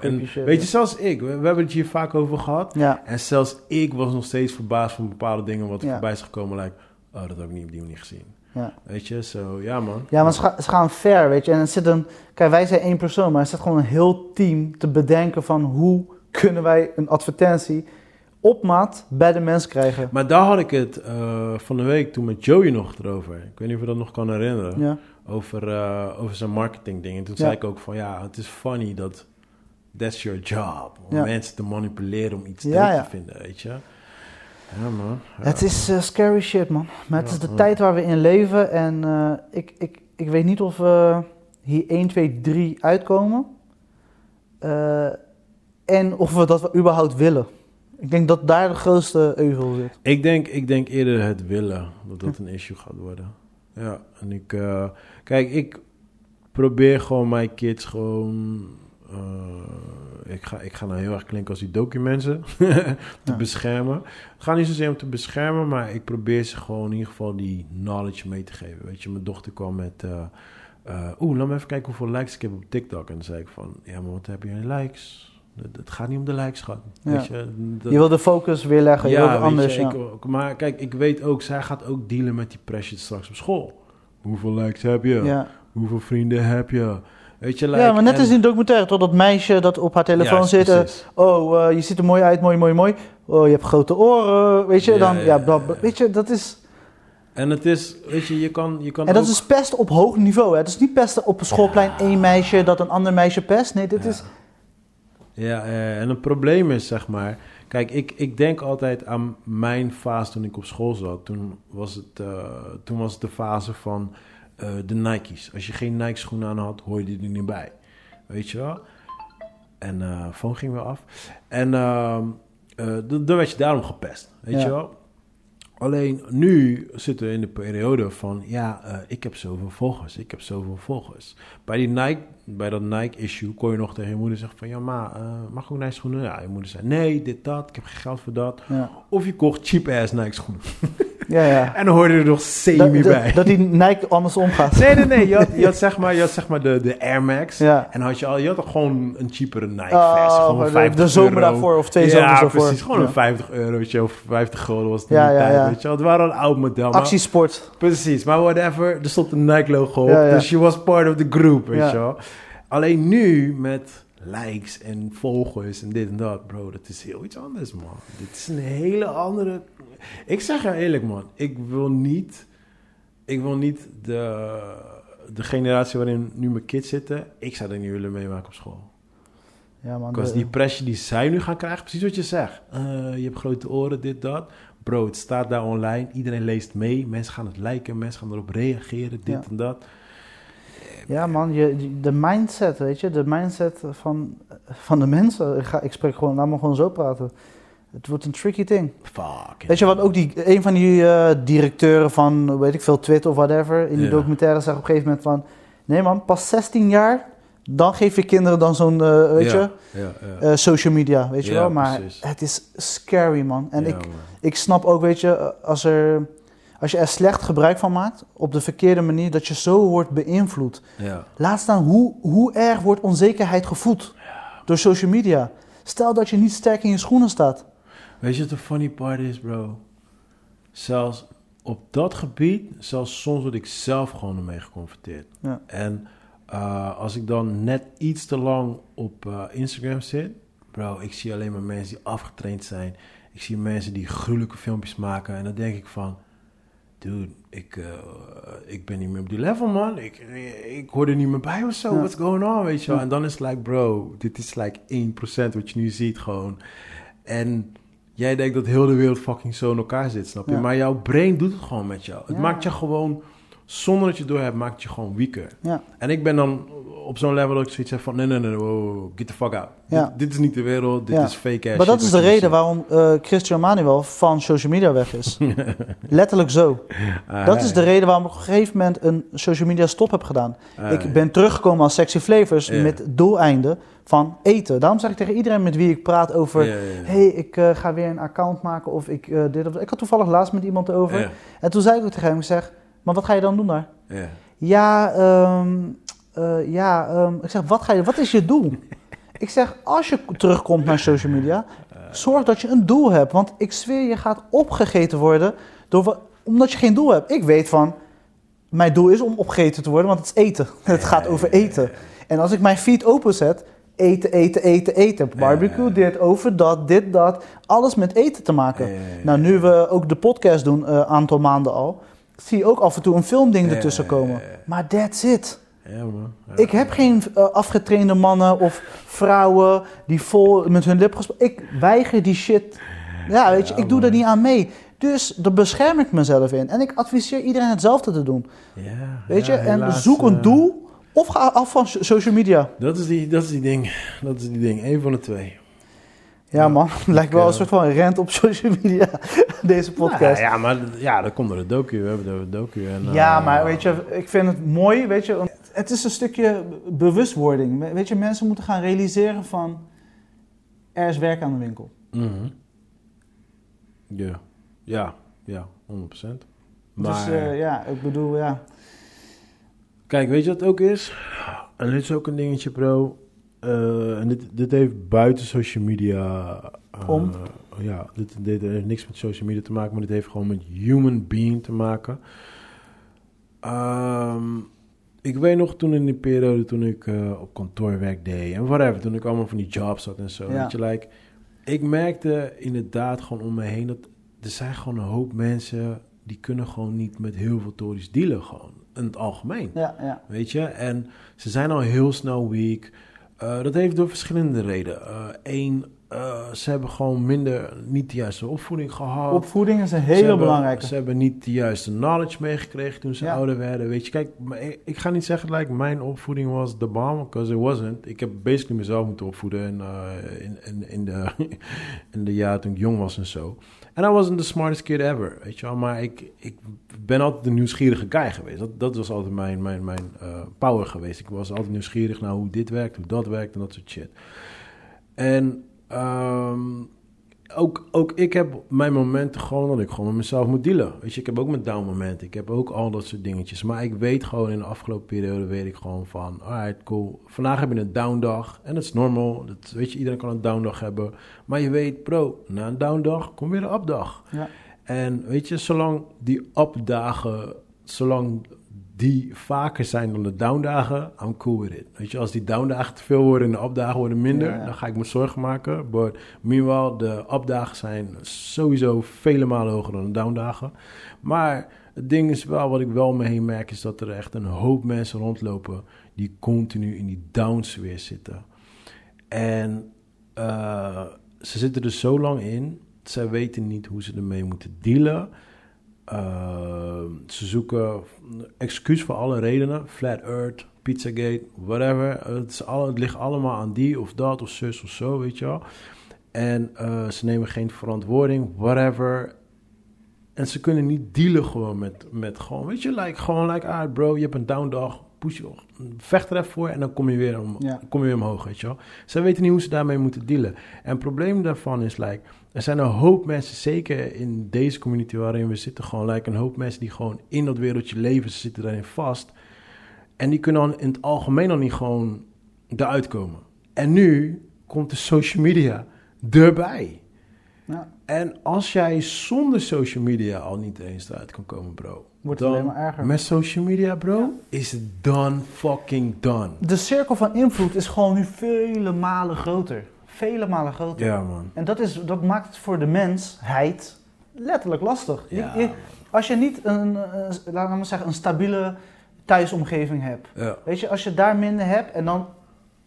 En shit, weet je, zelfs ik. We, we hebben het hier vaak over gehad. En zelfs ik was nog steeds verbaasd van bepaalde dingen wat er voorbij is gekomen. Like, oh, dat heb ik niet op die manier gezien. Ja. Weet je, zo, ja man. ja maar ze, ga- ze gaan ver, weet je. En het zit een... Kijk, wij zijn één persoon, maar er zit gewoon een heel team te bedenken van hoe kunnen wij een advertentie op maat bij de mens krijgen. Maar daar had ik het eh, van de week toen met Joey nog erover. Ik weet niet of je dat nog kan herinneren. Ja, Over, eh, over zijn marketing ding. En toen Ja. zei ik ook van ja, het is funny dat that's your job. Om Ja. mensen te manipuleren om iets te vinden, weet je. Ja man. Ja. Het is eh, scary shit, man. Maar het Ja, is de tijd waar we in leven. En eh, ik, ik, ik weet niet of we hier 1, 2, 3 uitkomen. Eh, en of we dat überhaupt willen. Ik denk dat daar de grootste euvel zit. Ik denk, ik denk eerder het willen, dat dat een issue gaat worden. Ja, en ik... eh, kijk, ik probeer gewoon mijn kids gewoon... eh, ik, ga, ik ga nou heel erg klinken als die documensen te Ja. beschermen. Het gaat niet zozeer om te beschermen, maar ik probeer ze gewoon in ieder geval die knowledge mee te geven. Weet je, mijn dochter kwam met... eh eh, Oeh, laat me even kijken hoeveel likes ik heb op TikTok. En dan zei ik van, ja, maar wat heb je likes? Het, gaat niet om de likes, schat. Ja. Weet je, dat- Je wil de focus weer leggen. je wil ja, weet anders. je, ja. ik ook. Maar kijk, ik weet ook, zij gaat ook dealen met die pressure straks op school. Hoeveel likes heb je? Hoeveel vrienden heb je? Weet je, like, ja, maar net en- als in de documentaire. Tot dat meisje dat op haar telefoon Ja, zit. eh, oh, eh, je ziet er mooi uit, mooi, mooi, mooi. Oh, je hebt grote oren. Weet je, Ja, dan, ja, bla, bla. ja. weet je, dat is... En het is, weet je, je kan, je kan En dat ook- is pesten op hoog niveau. Hè? Het is niet pesten op een schoolplein één meisje dat een ander meisje pest. Nee, dit Ja. is... Ja, en het probleem is, zeg maar... Kijk, ik, ik denk altijd aan mijn fase toen ik op school zat. Toen was het, eh, toen was het de fase van eh, de Nike's. Als je geen Nike-schoenen aan had, hoorde je er niet bij. Weet je wel? En eh phone ging weer af. En ehm, eh, dan werd je daarom gepest. Weet Ja. je wel? Alleen nu zitten we in de periode van... Ja, ik heb zoveel volgers. Ik heb zoveel volgers. Bij, die Nike, bij dat Nike-issue kon je nog tegen je moeder zeggen van... Ja, ma, eh, mag ik ook Nike-schoenen? Ja, je moeder zei... Nee, dit, dat. Ik heb geen geld voor dat. Ja, Of je kocht cheap-ass Nike-schoenen. ja. ja. En dan hoorde je er nog Dat, semi bij. dat, dat die Nike andersom gaat. Nee, nee, nee. Je had, je had, zeg, maar, je had zeg maar de, de Air Max. Ja. En had je, al, je had gewoon een cheapere Nike Oh, versie. Gewoon de- 50 de zomer euro. daarvoor of twee ja, zomers daarvoor. precies. Gewoon Ja. een 50 eurotje of 50 gulden was het Ja, ja, tijd. ja. Weet je wel. Het waren een oud model. maar- Actiesport. Precies, maar whatever. Er stond een Nike logo op. Ja, ja. Dus je was part of the group, weet Ja. je wel. Alleen nu met likes en volgers en dit en dat, bro, dat is heel iets anders, man. Dit is een hele andere... Ik zeg je eerlijk, man. Ik wil niet... Ik wil niet de, de generatie waarin nu mijn kids zitten... Ik zou dat niet willen meemaken op school. Ja, man. De- die pressure die zij nu gaan krijgen, precies wat je zegt. Eh, je hebt grote oren, dit, dat. Bro, het staat daar online. Iedereen leest mee. Mensen gaan het liken. Mensen gaan erop reageren. Dit Ja. en dat. Ja, man, je, de mindset, weet je, de mindset van, van de mensen. Ik, ga, ik spreek gewoon, laat me gewoon zo praten. Het wordt een tricky thing. Fuck. Weet je wat ook die, een van die eh, directeuren van, weet ik veel, Twitter of whatever, in die documentaire zegt op een gegeven moment van, nee man, pas 16 jaar Dan geef je kinderen dan zo'n, eh, weet je, Ja, ja. eh, social media, weet je wel. Maar precies. het is scary, man. En ik, man. ik snap ook, weet je, als, er, als je er slecht gebruik van maakt, op de verkeerde manier, dat je zo wordt beïnvloed. Ja. Laat staan hoe, hoe erg wordt onzekerheid gevoed door social media. Stel dat je niet sterk in je schoenen staat. Weet je wat de funny part is, bro? Zelfs op dat gebied, zelfs soms word ik zelf gewoon ermee geconfronteerd. Ja. En eh, als ik dan net iets te lang op eh, Instagram zit, bro, ik zie alleen maar mensen die afgetraind zijn. Ik zie mensen die gruwelijke filmpjes maken. En dan denk ik van, dude, ik, eh, ik ben niet meer op die level, man. Ik, ik hoor er niet meer bij of zo. Ja. What's going on, weet je wel? En dan is het like, bro, dit is like 1% wat je nu ziet gewoon. En jij denkt dat heel de wereld fucking zo in elkaar zit, snap je? Ja. Maar jouw brain doet het gewoon met jou. Het Ja. maakt je gewoon, zonder dat je het door hebt, maakt je gewoon weaker. Ja. En ik ben dan op zo'n level dat ik zoiets heb van... nee, nee, nee, wow, get the fuck out. Ja. Dit, dit is niet de wereld, dit Ja. is fake ass Maar dat is de reden waarom eh, Christian Manuel van social media weg is. Letterlijk zo. Ah, Dat is de reden waarom ik op een gegeven moment een social media stop heb gedaan. ah, Ik ben teruggekomen als Sexy Flavors met doeleinden van eten. Daarom zeg ik tegen iedereen met wie ik praat over... Ja. hey, ik eh, ga weer een account maken of ik eh, dit of dat. Ik had toevallig laatst met iemand over. En toen zei ik ook tegen hem, ik zeg, maar wat ga je dan doen daar? ja. Ja, ehm, eh, ja ehm, ik zeg, wat, ga je, wat is je doel? ik zeg, als je terugkomt naar social media, zorg dat je een doel hebt. Want ik zweer, je gaat opgegeten worden door, omdat je geen doel hebt. Ik weet van, mijn doel is om opgegeten te worden, want het is eten. Het gaat over eten. En als ik mijn feed openzet, eten, eten, eten, eten. Barbecue, Ja. dit, over dat, dit, dat. Alles met eten te maken. Ja, ja, ja. Nou, nu we ook de podcast doen, een aantal maanden al, zie je ook af en toe een filmding Ja, ertussen komen. Maar that's it. Ja, man. Ja. Ik heb geen eh, afgetrainde mannen of vrouwen die vol met hun lip gesproken. Ik weiger die shit. Ja, weet je, ik doe er niet aan mee. Dus daar bescherm ik mezelf in. En ik adviseer iedereen hetzelfde te doen. Ja, Weet je, en helaas, zoek een eh, doel of ga af van so- social media. Dat is die, dat is die ding. Dat is die ding. Eén van de twee. Ja, Ja, man, lijkt wel eh, een soort van rent op social media, deze podcast. Nou, ja, maar ja, dat komt door de docu. We hebben het docu. En, Ja, eh, maar weet je, ik vind het mooi, weet je, het is een stukje bewustwording. Weet je, mensen moeten gaan realiseren van, er is werk aan de winkel. mhm. Ja, ja, ja, 100%. Maar, Dus eh, ja, ik bedoel, ja. kijk, weet je wat het ook is? En dit is ook een dingetje, bro. Eh, en dit, dit heeft buiten social media... eh, Om? Ja, dit, dit heeft niks met social media te maken, maar dit heeft gewoon met human being te maken. Ehm, ik weet nog toen in die periode toen ik eh, op kantoorwerk deed en whatever, toen ik allemaal van die jobs had en zo. Ja. Weet je, like, ik merkte inderdaad gewoon om me heen dat er zijn gewoon een hoop mensen die kunnen gewoon niet met heel veel tories dealen gewoon. In het algemeen. Ja, ja. Weet je, en ze zijn al heel snel weak. Eh, dat heeft door verschillende redenen. Eén, ze hebben gewoon minder, niet de juiste opvoeding gehad. Opvoeding is een hele hebben- belangrijke. Ze hebben niet de juiste knowledge meegekregen toen ze Ja. ouder werden. Weet je, kijk, ik, ga niet zeggen like, mijn opvoeding was de bomb, because it wasn't. Ik heb basically mezelf moeten opvoeden in, eh, in, in, in, de, in de jaren toen ik jong was en zo. En I wasn't the smartest kid ever, weet je wel. Maar ik, ik ben altijd een nieuwsgierige guy geweest. Dat, dat was altijd mijn, mijn, mijn eh, power geweest. Ik was altijd nieuwsgierig naar hoe dit werkt, hoe dat werkt en dat soort shit. En ehm, ook, ook ik heb mijn momenten gewoon dat ik gewoon met mezelf moet dealen. Weet je, ik heb ook mijn down momenten. Ik heb ook al dat soort dingetjes. Maar ik weet gewoon in de afgelopen periode weet ik gewoon van, alright, cool. Vandaag heb je een down dag en dat is normal. Dat, weet je, iedereen kan een down dag hebben. Maar je weet, bro, na een down dag komt weer een updag. Ja. En weet je, zolang die updagen, zolang die vaker zijn dan de downdagen, I'm cool with it. Weet je, als die downdagen te veel worden en de updagen worden minder, Ja. dan ga ik me zorgen maken. But meanwhile, de updagen zijn sowieso vele malen hoger dan de downdagen. Maar het ding is wel, wat ik wel mee heen merk, is dat er echt een hoop mensen rondlopen die continu in die downs weer zitten. En eh, ze zitten er zo lang in, zij weten niet hoe ze ermee moeten dealen. Uh, ze zoeken excuus voor alle redenen. Flat Earth, Pizzagate, whatever. Het, is alle, het ligt allemaal aan die of dat of zus of zo, weet je wel. En uh, ze nemen geen verantwoording, whatever. En ze kunnen niet dealen gewoon met, met gewoon, weet je, like, gewoon like, ah bro, je hebt een down dag. push je, vecht er even voor en dan kom je weer, om, Ja. kom je weer omhoog, weet je wel. Ze weten niet hoe ze daarmee moeten dealen. En het probleem daarvan is, like, er zijn een hoop mensen, zeker in deze community waarin we zitten, gewoon like, een hoop mensen die gewoon in dat wereldje leven, ze zitten daarin vast. En die kunnen dan in het algemeen dan niet gewoon eruit komen. En nu komt de social media erbij. Ja. En als jij zonder social media al niet eens eruit kan komen, bro. Wordt het alleen maar erger. Met social media, bro, Ja. is het done fucking done. De cirkel van invloed is gewoon nu vele malen groter. Vele malen groter. Ja, man. En dat, is, dat maakt het voor de mensheid letterlijk lastig. Ja. je- als je niet een, eh, laten we zeggen, een stabiele thuisomgeving hebt. Ja, Weet je, als je daar minder hebt en dan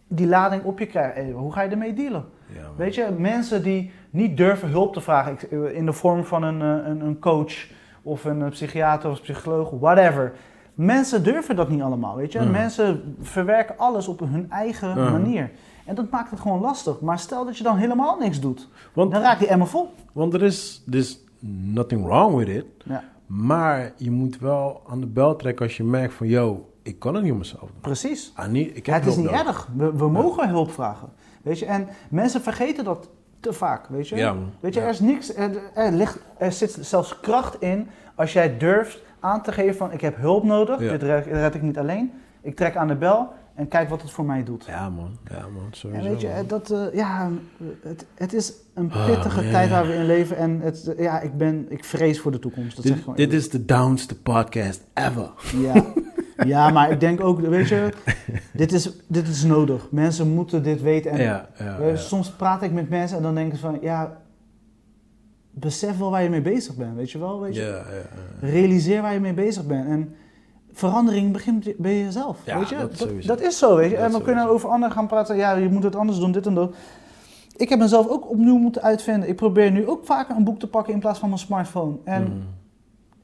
die lading op je krijgt, eh, hoe ga je ermee dealen? ja. Weet je, mensen die niet durven hulp te vragen ik- in de vorm van een, eh, een, een coach of een eh, psychiater of psycholoog, whatever. Mensen durven dat niet allemaal, weet je. Mensen verwerken alles op hun eigen manier. En dat maakt het gewoon lastig. Maar stel dat je dan helemaal niks doet, Want, dan raakt die emmer vol. want er is dus nothing wrong with it. Ja. Maar je moet wel aan de bel trekken als je merkt van... Yo, ik kan het niet op mezelf doen. Precies. Ah, niet, ik heb het is niet nodig. erg. We, we mogen hulp vragen. Weet je, en mensen vergeten dat te vaak, weet je. Ja. Weet je, er is niks, er, er, ligt, er zit zelfs kracht in als jij durft aan te geven van ik heb hulp nodig, dit red, red ik niet alleen. Ik trek aan de bel en kijk wat het voor mij doet. Ja, man. Ja, man. Sowieso, En weet je, man. dat, eh, ja, het, het is een Ah, pittige tijd waar we in leven en het, ja, ik, ben, ik vrees voor de toekomst. Dat Dit, gewoon dit is de downste podcast ever. Ja. ja, maar ik denk ook, weet je, dit is, dit is nodig. Mensen moeten dit weten. En ja, ja, Eh, ja. Soms praat ik met mensen en dan denk ik van, ja, besef wel waar je mee bezig bent, weet je wel? Weet je? Ja, ja, ja. Realiseer waar je mee bezig bent. En verandering begint bij jezelf, Ja, weet je? dat Dat, sowieso. dat is zo, weet je? Dat en we kunnen over anderen gaan praten, ja, je moet het anders doen, dit en dat. Ik heb mezelf ook opnieuw moeten uitvinden. Ik probeer nu ook vaker een boek te pakken in plaats van mijn smartphone. En Mhm.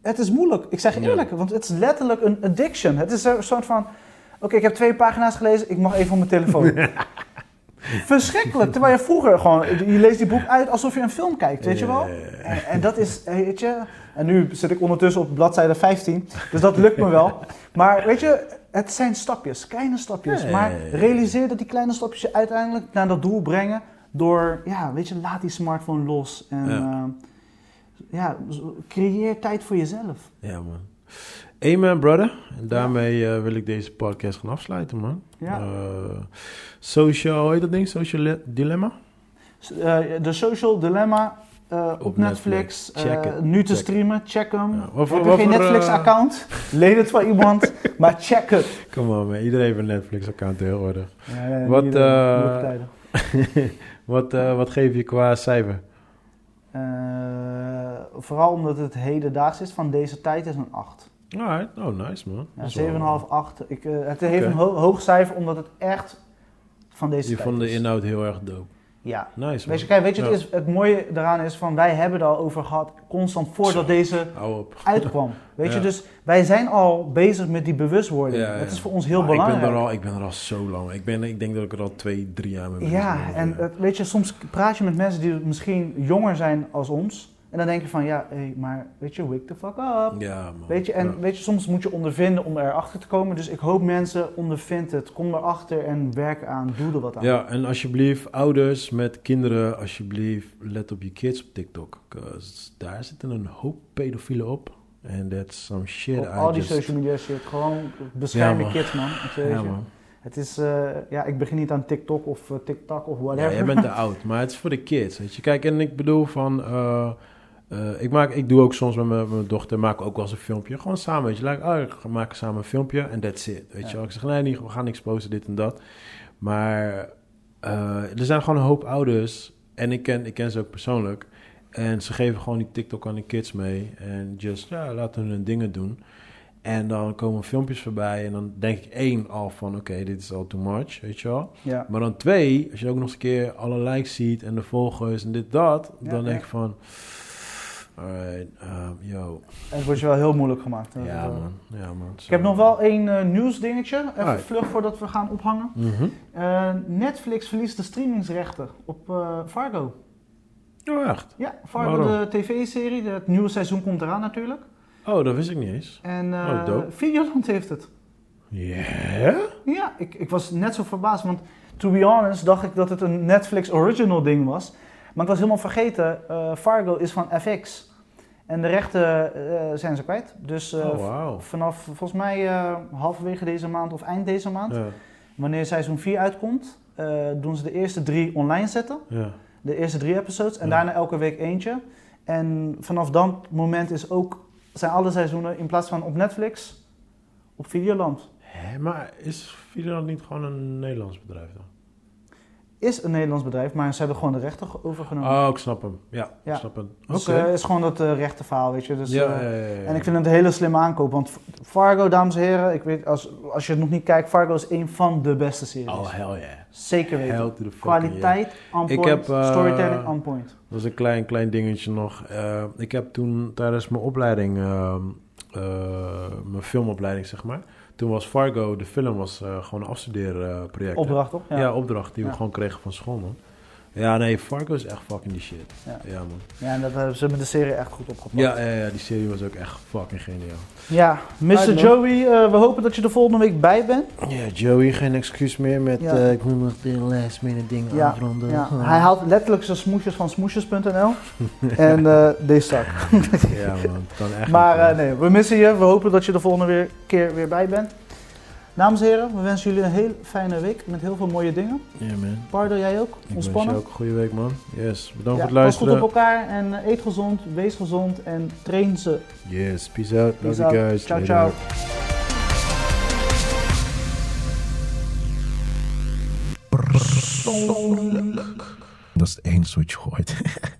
het is moeilijk, ik zeg Ja. eerlijk, want het is letterlijk een addiction. Het is een soort van, oké, ik heb twee pagina's gelezen, ik mag even op mijn telefoon. Verschrikkelijk, terwijl je vroeger gewoon, je leest die boek uit alsof je een film kijkt, weet je wel? En, en dat is, weet je, en nu zit ik ondertussen op bladzijde 15, dus dat lukt me wel. Maar weet je, het zijn stapjes, kleine stapjes. Maar realiseer dat die kleine stapjes je uiteindelijk naar dat doel brengen door, ja, weet je, laat die smartphone los. En Ja. zo- creëer tijd voor jezelf. Ja, man. Amen, brother. En daarmee eh, wil ik deze podcast gaan afsluiten, man. Ja. Eh, social, hoe heet dat ding? Social le- Dilemma? Eh, de Social Dilemma op, Op Netflix, Netflix. Nu te Check streamen, check hem. Ja, wat voor- Heb je geen Netflix-account? Leed het van iemand, maar check het. Kom on, man. Iedereen heeft een Netflix-account tegenwoordig. Ja, Wat, wat, wat geef je qua cijfer? Vooral omdat het hedendaags is van deze tijd is een 8. Alright. Oh, nice, man. Dat Ja, is wel- 7,5, 8. Ik, eh, het heeft een ho- hoog cijfer omdat het echt van deze Je vond de inhoud heel erg dope. Ja. Nice, man. Weet je, kijk, weet je, het, is, het mooie daaraan is van wij hebben het al over gehad constant voordat deze uitkwam. Weet je, dus wij zijn al bezig met die bewustwording. Ja, ja. Het is voor ons heel belangrijk. Ik ben, er al, ik ben er al zo lang. Ik, ben, ik denk dat ik er al twee, drie jaar mee bezig Ja, ben. en het- weet je, soms praat je met mensen die misschien jonger zijn als ons. En dan denk je van, ja, hé, maar weet je, wake the fuck up. Ja, man. Weet je, en Ja. weet je, soms moet je ondervinden om erachter te komen. Dus ik hoop mensen ondervind het, kom erachter en werk aan, doe er wat aan. Ja, en alsjeblieft, ouders met kinderen, alsjeblieft, let op je kids op TikTok. daar zitten een hoop pedofielen op. En that's some shit Op I al die social media shit, gewoon bescherm Ja, je kids, man. Ja, man. Het is, eh, ja, ik begin niet aan TikTok of eh, TikTok of Ja, whatever. jij bent te oud, maar het is voor de kids, weet je. Kijk, en ik bedoel van... eh, eh, ik, maak, ik doe ook soms met mijn, dochter, maak ook wel eens een filmpje. Gewoon samen, weet je. Like, oh, we maken samen een filmpje en that's it, weet Ja. je wel. Ik zeg, nee, niet, we gaan niks posten, dit en dat. Maar eh, er zijn gewoon een hoop ouders, en ik ken, ik ken ze ook persoonlijk... En ze geven gewoon die TikTok aan de kids mee. En just, ja, laten hun dingen doen. En dan komen filmpjes voorbij. En dan denk ik één al van, oké, dit is al too much, weet je wel. Ja. Maar dan twee, als je ook nog eens een keer alle likes ziet en de volgers en dit, dat. Ja, dan denk ik van, alright, um, yo. En het wordt je wel heel moeilijk gemaakt. Ja eh, man, ja man. Ik heb nog wel één eh, nieuwsdingetje, even Alright. vlug voordat we gaan ophangen. Mhm. Eh, Netflix verliest de streamingsrechten op eh, Fargo. Oh echt? Ja, Fargo, Waarom? de tv-serie. Het nieuwe seizoen komt eraan natuurlijk. Oh, dat wist ik niet eens. En Oh, dope. Videoland heeft het. Ja? Ja, ik, ik was net zo verbaasd, want to be honest dacht ik dat het een Netflix original ding was. Maar ik was helemaal vergeten, Fargo is van FX. En de rechten eh, zijn ze kwijt. Dus eh, Oh, vanaf volgens mij eh, halverwege deze maand of eind deze maand, Ja, wanneer seizoen 4 uitkomt, doen ze de eerste drie online zetten. ja. De eerste drie episodes en Ja. daarna elke week eentje. En vanaf dat moment is ook, zijn alle seizoenen in plaats van op Netflix, op Videoland. Hé, maar is Videoland niet gewoon een Nederlands bedrijf dan? Is een Nederlands bedrijf, maar ze hebben gewoon de rechten ge- overgenomen. Oh, ik snap hem. Ja, Ja. ik snap hem. Dus eh, is gewoon dat uh, rechte verhaal, weet je. Dus, ja, eh, ja. En ik vind het een hele slimme aankoop, want Fargo, dames en heren, ik weet, als, als je het nog niet kijkt, Fargo is een van de beste series. Oh, hell yeah. Zeker weten. Hell to the Kwaliteit on Ik point, heb, storytelling on point. Dat is een klein, klein dingetje nog. Ik heb toen tijdens mijn opleiding, ehm, eh, mijn filmopleiding zeg maar. Toen was Fargo, de film was eh, gewoon een afstudeerproject. Opdracht, toch? Ja, opdracht die we Ja. gewoon kregen van school man. Ja, nee, Fargo is echt fucking die shit. Ja. Ja, man. Ja, en dat hebben ze met de serie echt goed opgepakt. Ja, ja, ja, die serie was ook echt fucking geniaal. Ja, Mr. Joey, eh, we hopen dat je er volgende week bij bent. Ja, Joey, geen excuus meer met Ja. eh, ik moet nog de last minute dingen Ja, afronden. Ja, hij haalt letterlijk zijn smoesjes van smoesjes.nl. en eh deze zak. Ja, man. Kan echt Maar eh, nee, we missen je. We hopen dat je de volgende weer, keer weer bij bent. Dames en heren, we wensen jullie een heel fijne week met heel veel mooie dingen. Ja, man. Pardo, jij ook? Ik wens Ontspannen. je ook een goede week, man. Yes, bedankt Ja, voor het pas goed luisteren. op elkaar en eh, eet gezond, wees gezond en train ze. Yes, peace out. Peace Love you out. guys. Ciao, Later. ciao. Dat is het enige wat je gooit.